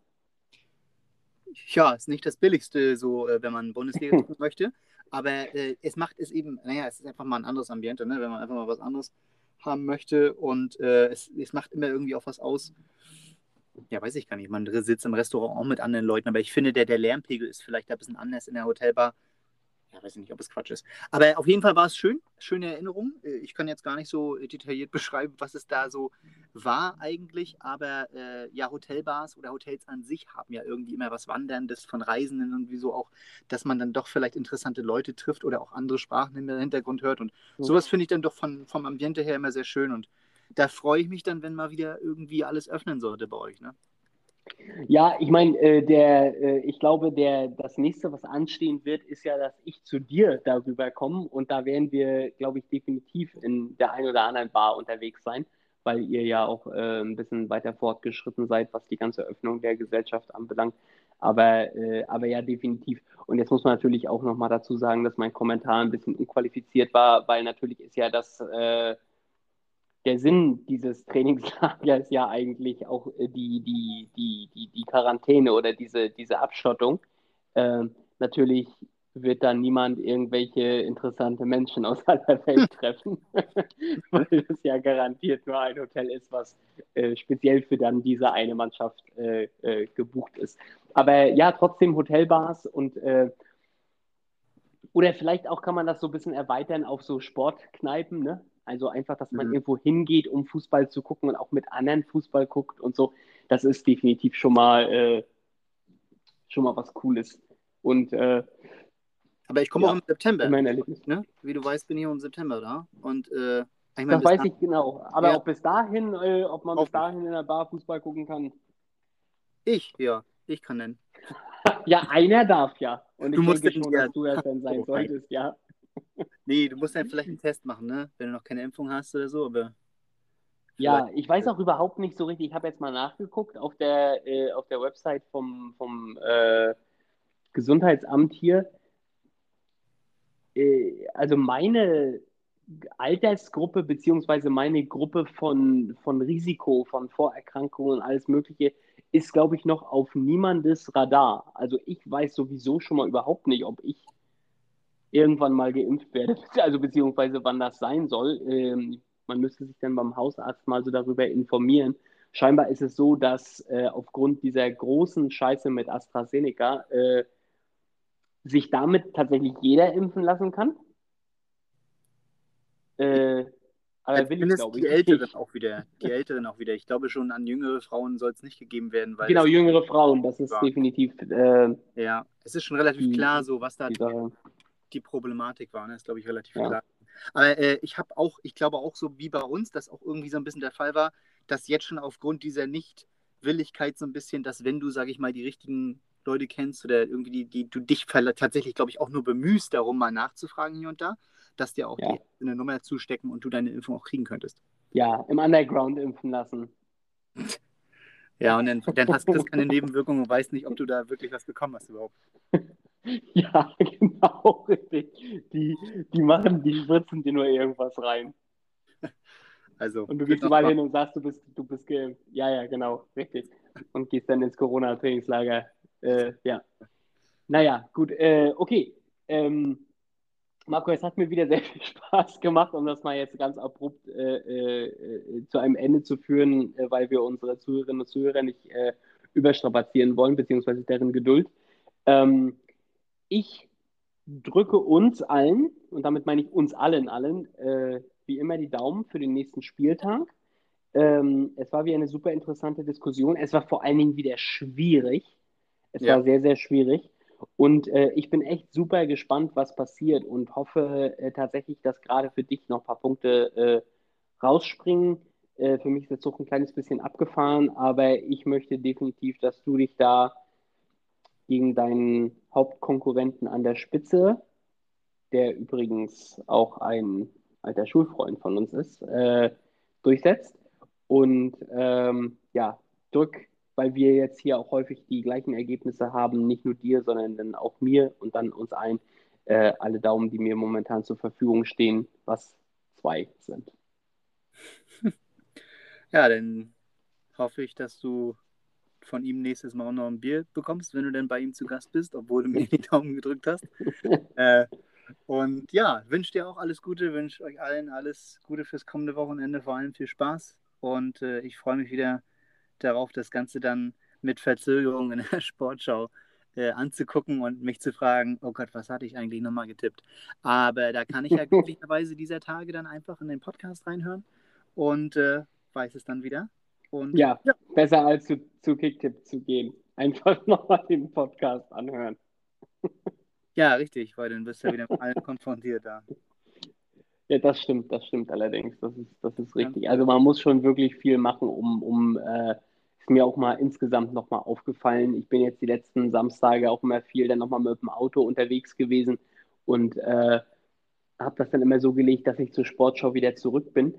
S2: Ja, ist nicht das Billigste, so äh, wenn man Bundesliga [LAUGHS] gucken möchte. Aber äh, es macht es eben, naja, es ist einfach mal ein anderes Ambiente, ne? wenn man einfach mal was anderes haben möchte. Und äh, es, es macht immer irgendwie auch was aus. Ja, weiß ich gar nicht. Man sitzt im Restaurant auch mit anderen Leuten, aber ich finde, der, der Lärmpegel ist vielleicht ein bisschen anders in der Hotelbar ja, weiß ich nicht, ob es Quatsch ist. Aber auf jeden Fall war es schön, schöne Erinnerung. Äh, ich kann jetzt gar nicht so detailliert [LAUGHS] beschreiben, was es da so war eigentlich, aber äh, ja, Hotelbars oder Hotels an sich haben ja irgendwie immer was Wanderndes von Reisenden und wieso auch, dass man dann doch vielleicht interessante Leute trifft oder auch andere Sprachen im Hintergrund hört. Und mhm. sowas finde ich dann doch von, vom Ambiente her immer sehr schön. Und da freue ich mich dann, wenn mal wieder irgendwie alles öffnen sollte bei euch. Ne?
S1: Ja, ich meine, äh, der, äh, ich glaube, der, das nächste, was anstehen wird, ist ja, dass ich zu dir darüber komme und da werden wir, glaube ich, definitiv in der einen oder anderen Bar unterwegs sein, weil ihr ja auch äh, ein bisschen weiter fortgeschritten seid, was die ganze Öffnung der Gesellschaft anbelangt. Aber, äh, aber ja, definitiv. Und jetzt muss man natürlich auch nochmal dazu sagen, dass mein Kommentar ein bisschen unqualifiziert war, weil natürlich ist ja das äh, der Sinn dieses Trainingslagers ja eigentlich auch äh, die, die, die, die, die Quarantäne oder diese, diese Abschottung. Ähm, natürlich wird da niemand irgendwelche interessante Menschen aus aller [LAUGHS] Welt treffen, [LAUGHS] weil es ja garantiert nur ein Hotel ist, was äh, speziell für dann diese eine Mannschaft äh, äh, gebucht ist. Aber ja, trotzdem Hotelbars und äh, oder vielleicht auch kann man das so ein bisschen erweitern auf so Sportkneipen, ne? Also einfach, dass man mhm. irgendwo hingeht, um Fußball zu gucken und auch mit anderen Fußball guckt und so. Das ist definitiv schon mal, äh, schon mal was Cooles. Und äh,
S2: aber ich komme ja, auch im September.
S1: Mein Erlebnis.
S2: Ne? Wie du weißt, bin ich auch im September da. Und äh,
S1: ich mein, das weiß ich genau. Aber ja. ob bis dahin, äh, ob man bis dahin in der Bar Fußball gucken kann.
S2: Ich, ja, ich kann nennen. [LAUGHS]
S1: ja, einer darf ja. Und
S2: Du
S1: ich
S2: musst
S1: denke
S2: den-
S1: schon,
S2: ja.
S1: dass du das dann [LAUGHS] sein
S2: Oh,
S1: solltest, ja. [LAUGHS]
S2: Nee, du musst dann vielleicht einen Test machen, ne? Wenn du noch keine Impfung hast oder so, aber.
S1: Ja, ich weiß auch überhaupt nicht so richtig. Ich habe jetzt mal nachgeguckt auf der, äh, auf der Website vom, vom äh, Gesundheitsamt hier. Äh, also meine Altersgruppe beziehungsweise meine Gruppe von, von Risiko, von Vorerkrankungen und alles Mögliche ist, glaube ich, noch auf niemandes Radar. Also ich weiß sowieso schon mal überhaupt nicht, ob ich irgendwann mal geimpft werde, [LAUGHS] also beziehungsweise wann das sein soll. Ähm, man müsste sich dann beim Hausarzt mal so darüber informieren. Scheinbar ist es so, dass äh, aufgrund dieser großen Scheiße mit AstraZeneca äh, sich damit tatsächlich jeder impfen lassen kann. Äh, aber will ich, glaube
S2: die
S1: ich.
S2: Älteren auch wieder. Die Älteren auch wieder. Ich glaube schon, an jüngere Frauen soll es nicht gegeben werden, weil
S1: Genau, jüngere Frauen, das ist
S2: Ja.
S1: definitiv äh,
S2: ja, es ist schon relativ
S1: Die-
S2: klar, so was da
S1: die
S2: Problematik war. Ne? ist, glaube ich, relativ
S1: Ja.
S2: klar. Aber äh, ich habe auch, ich glaube auch so wie bei uns, dass auch irgendwie so ein bisschen der Fall war, dass jetzt schon aufgrund dieser Nichtwilligkeit so ein bisschen, dass wenn du, sage ich mal, die richtigen Leute kennst oder irgendwie die, die du dich tatsächlich, glaube ich, auch nur bemühst, darum mal nachzufragen hier und da, dass dir auch
S1: Ja.
S2: die eine Nummer zustecken und du deine Impfung auch kriegen könntest.
S1: Ja, im Underground impfen lassen.
S2: Ja, und dann, dann hast du das keine Nebenwirkungen und weißt nicht, ob du da wirklich was bekommen hast überhaupt. [LAUGHS] [LAUGHS]
S1: Ja, genau, richtig. Die, die machen, die spritzen dir nur irgendwas rein.
S2: Also,
S1: Und du gehst
S2: mal-
S1: hin und sagst, du bist, du bist geimpft. Ja, ja, genau, richtig. Und gehst dann ins Corona-Trainingslager. Äh, ja. Naja, gut, äh, okay. Ähm, Marco, es hat mir wieder sehr [LAUGHS] viel Spaß gemacht, um das mal jetzt ganz abrupt äh, äh, äh, zu einem Ende zu führen, äh, weil wir unsere Zuhörerinnen und Zuhörer nicht überstrapazieren wollen, beziehungsweise deren Geduld. Ähm, ich drücke uns allen, und damit meine ich uns allen, allen, äh, wie immer die Daumen für den nächsten Spieltag. Ähm, es war wieder eine super interessante Diskussion. Es war vor allen Dingen wieder schwierig. Es
S2: Ja.
S1: war sehr, sehr schwierig. Und äh, ich bin echt super gespannt, was passiert und hoffe äh, tatsächlich, dass gerade für dich noch ein paar Punkte äh, rausspringen. Äh, für mich ist der Zug ein kleines bisschen abgefahren, aber ich möchte definitiv, dass du dich da gegen deinen Hauptkonkurrenten an der Spitze, der übrigens auch ein alter Schulfreund von uns ist, äh, durchsetzt. Und ähm, ja, drück, weil wir jetzt hier auch häufig die gleichen Ergebnisse haben, nicht nur dir, sondern dann auch mir und dann uns allen äh, alle Daumen, die mir momentan zur Verfügung stehen, was zwei sind. [LAUGHS]
S2: Ja, dann hoffe ich, dass du von ihm nächstes Mal auch noch ein Bier bekommst, wenn du dann bei ihm zu Gast bist, obwohl du mir die Daumen gedrückt hast. [LAUGHS] äh, und ja, wünsche dir auch alles Gute, wünsche euch allen alles Gute fürs kommende Wochenende, vor allem viel Spaß. Und äh, ich freue mich wieder darauf, das Ganze dann mit Verzögerung in der Sportschau äh, anzugucken und mich zu fragen, oh Gott, was hatte ich eigentlich nochmal getippt? Aber da kann ich ja [LAUGHS] glücklicherweise dieser Tage dann einfach in den Podcast reinhören und äh, weiß es dann wieder. Und
S1: Ja, besser als zu, zu Kicktipp zu gehen. Einfach [LAUGHS] nochmal den Podcast anhören.
S2: Ja, richtig, weil dann wirst du ja wieder mit allem konfrontiert da.
S1: Ja, das stimmt, das stimmt allerdings. Das ist, das ist richtig. Also man muss schon wirklich viel machen, um, um äh, ist mir auch mal insgesamt nochmal aufgefallen. Ich bin jetzt die letzten Samstage auch immer viel dann nochmal mit dem Auto unterwegs gewesen und äh, habe das dann immer so gelegt, dass ich zur Sportschau wieder zurück bin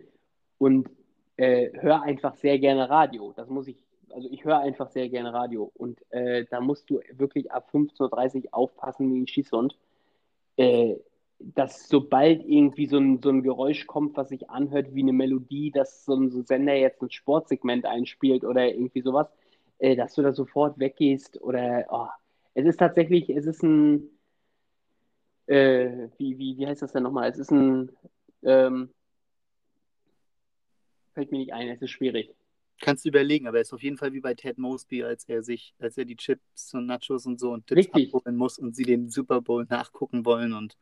S1: und äh, höre einfach sehr gerne Radio. Das muss ich, also ich höre einfach sehr gerne Radio und äh, da musst du wirklich ab 15.30 Uhr aufpassen wie ein Schießhund. Äh, dass sobald irgendwie so ein, so ein Geräusch kommt, was sich anhört wie eine Melodie, dass so ein, so ein Sender jetzt ein Sportsegment einspielt oder irgendwie sowas, äh, dass du da sofort weggehst oder oh, es ist tatsächlich, es ist ein äh, wie, wie, wie heißt das denn nochmal? Es ist ein ähm, fällt mir nicht ein, es ist schwierig.
S2: Kannst du überlegen, aber es ist auf jeden Fall wie bei Ted Mosby, als er sich, als er die Chips und Nachos und so und Tipps
S1: Richtig.
S2: abholen muss und sie den Super Bowl nachgucken wollen. Und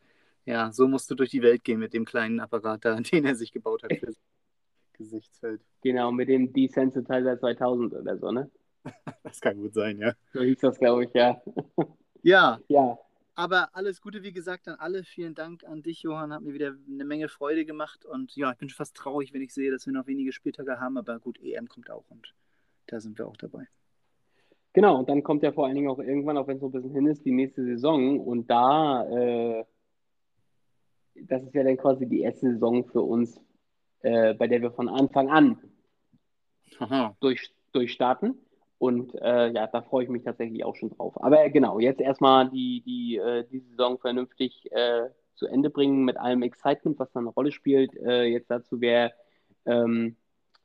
S2: ja, so musst du durch die Welt gehen mit dem kleinen Apparat da, [LAUGHS] den er sich gebaut hat fürs Gesichtsfeld.
S1: Genau, mit dem Desensitizer 2000 oder so, ne? [LAUGHS]
S2: Das kann gut sein, ja.
S1: So hieß das, glaube ich, ja.
S2: Ja,
S1: Ja,
S2: aber alles Gute, wie gesagt, an alle. Vielen Dank an dich, Johann. Hat mir wieder eine Menge Freude gemacht. Und ja, ich bin schon fast traurig, wenn ich sehe, dass wir noch wenige Spieltage haben. Aber gut, EM kommt auch und da sind wir auch dabei.
S1: Genau, und dann kommt ja vor allen Dingen auch irgendwann, auch wenn es noch ein bisschen hin ist, die nächste Saison. Und da, äh, das ist ja dann quasi die erste Saison für uns, äh, bei der wir von Anfang an durch, durchstarten. Und äh, ja, da freue ich mich tatsächlich auch schon drauf. Aber genau, jetzt erstmal die, die, äh, die Saison vernünftig äh, zu Ende bringen mit allem Excitement, was da eine Rolle spielt. Äh, jetzt dazu, wer ähm,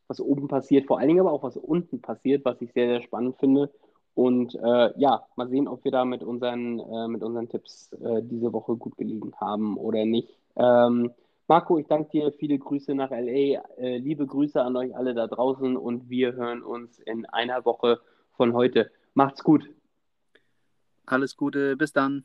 S1: was oben passiert, vor allen Dingen aber auch was unten passiert, was ich sehr, sehr spannend finde. Und äh, ja, mal sehen, ob wir da mit unseren, äh, mit unseren Tipps äh, diese Woche gut gelegen haben oder nicht. Ähm, Marco, ich danke dir. Viele Grüße nach LA. Äh, liebe Grüße an euch alle da draußen und wir hören uns in einer Woche von heute. Macht's gut.
S2: Alles Gute, bis dann.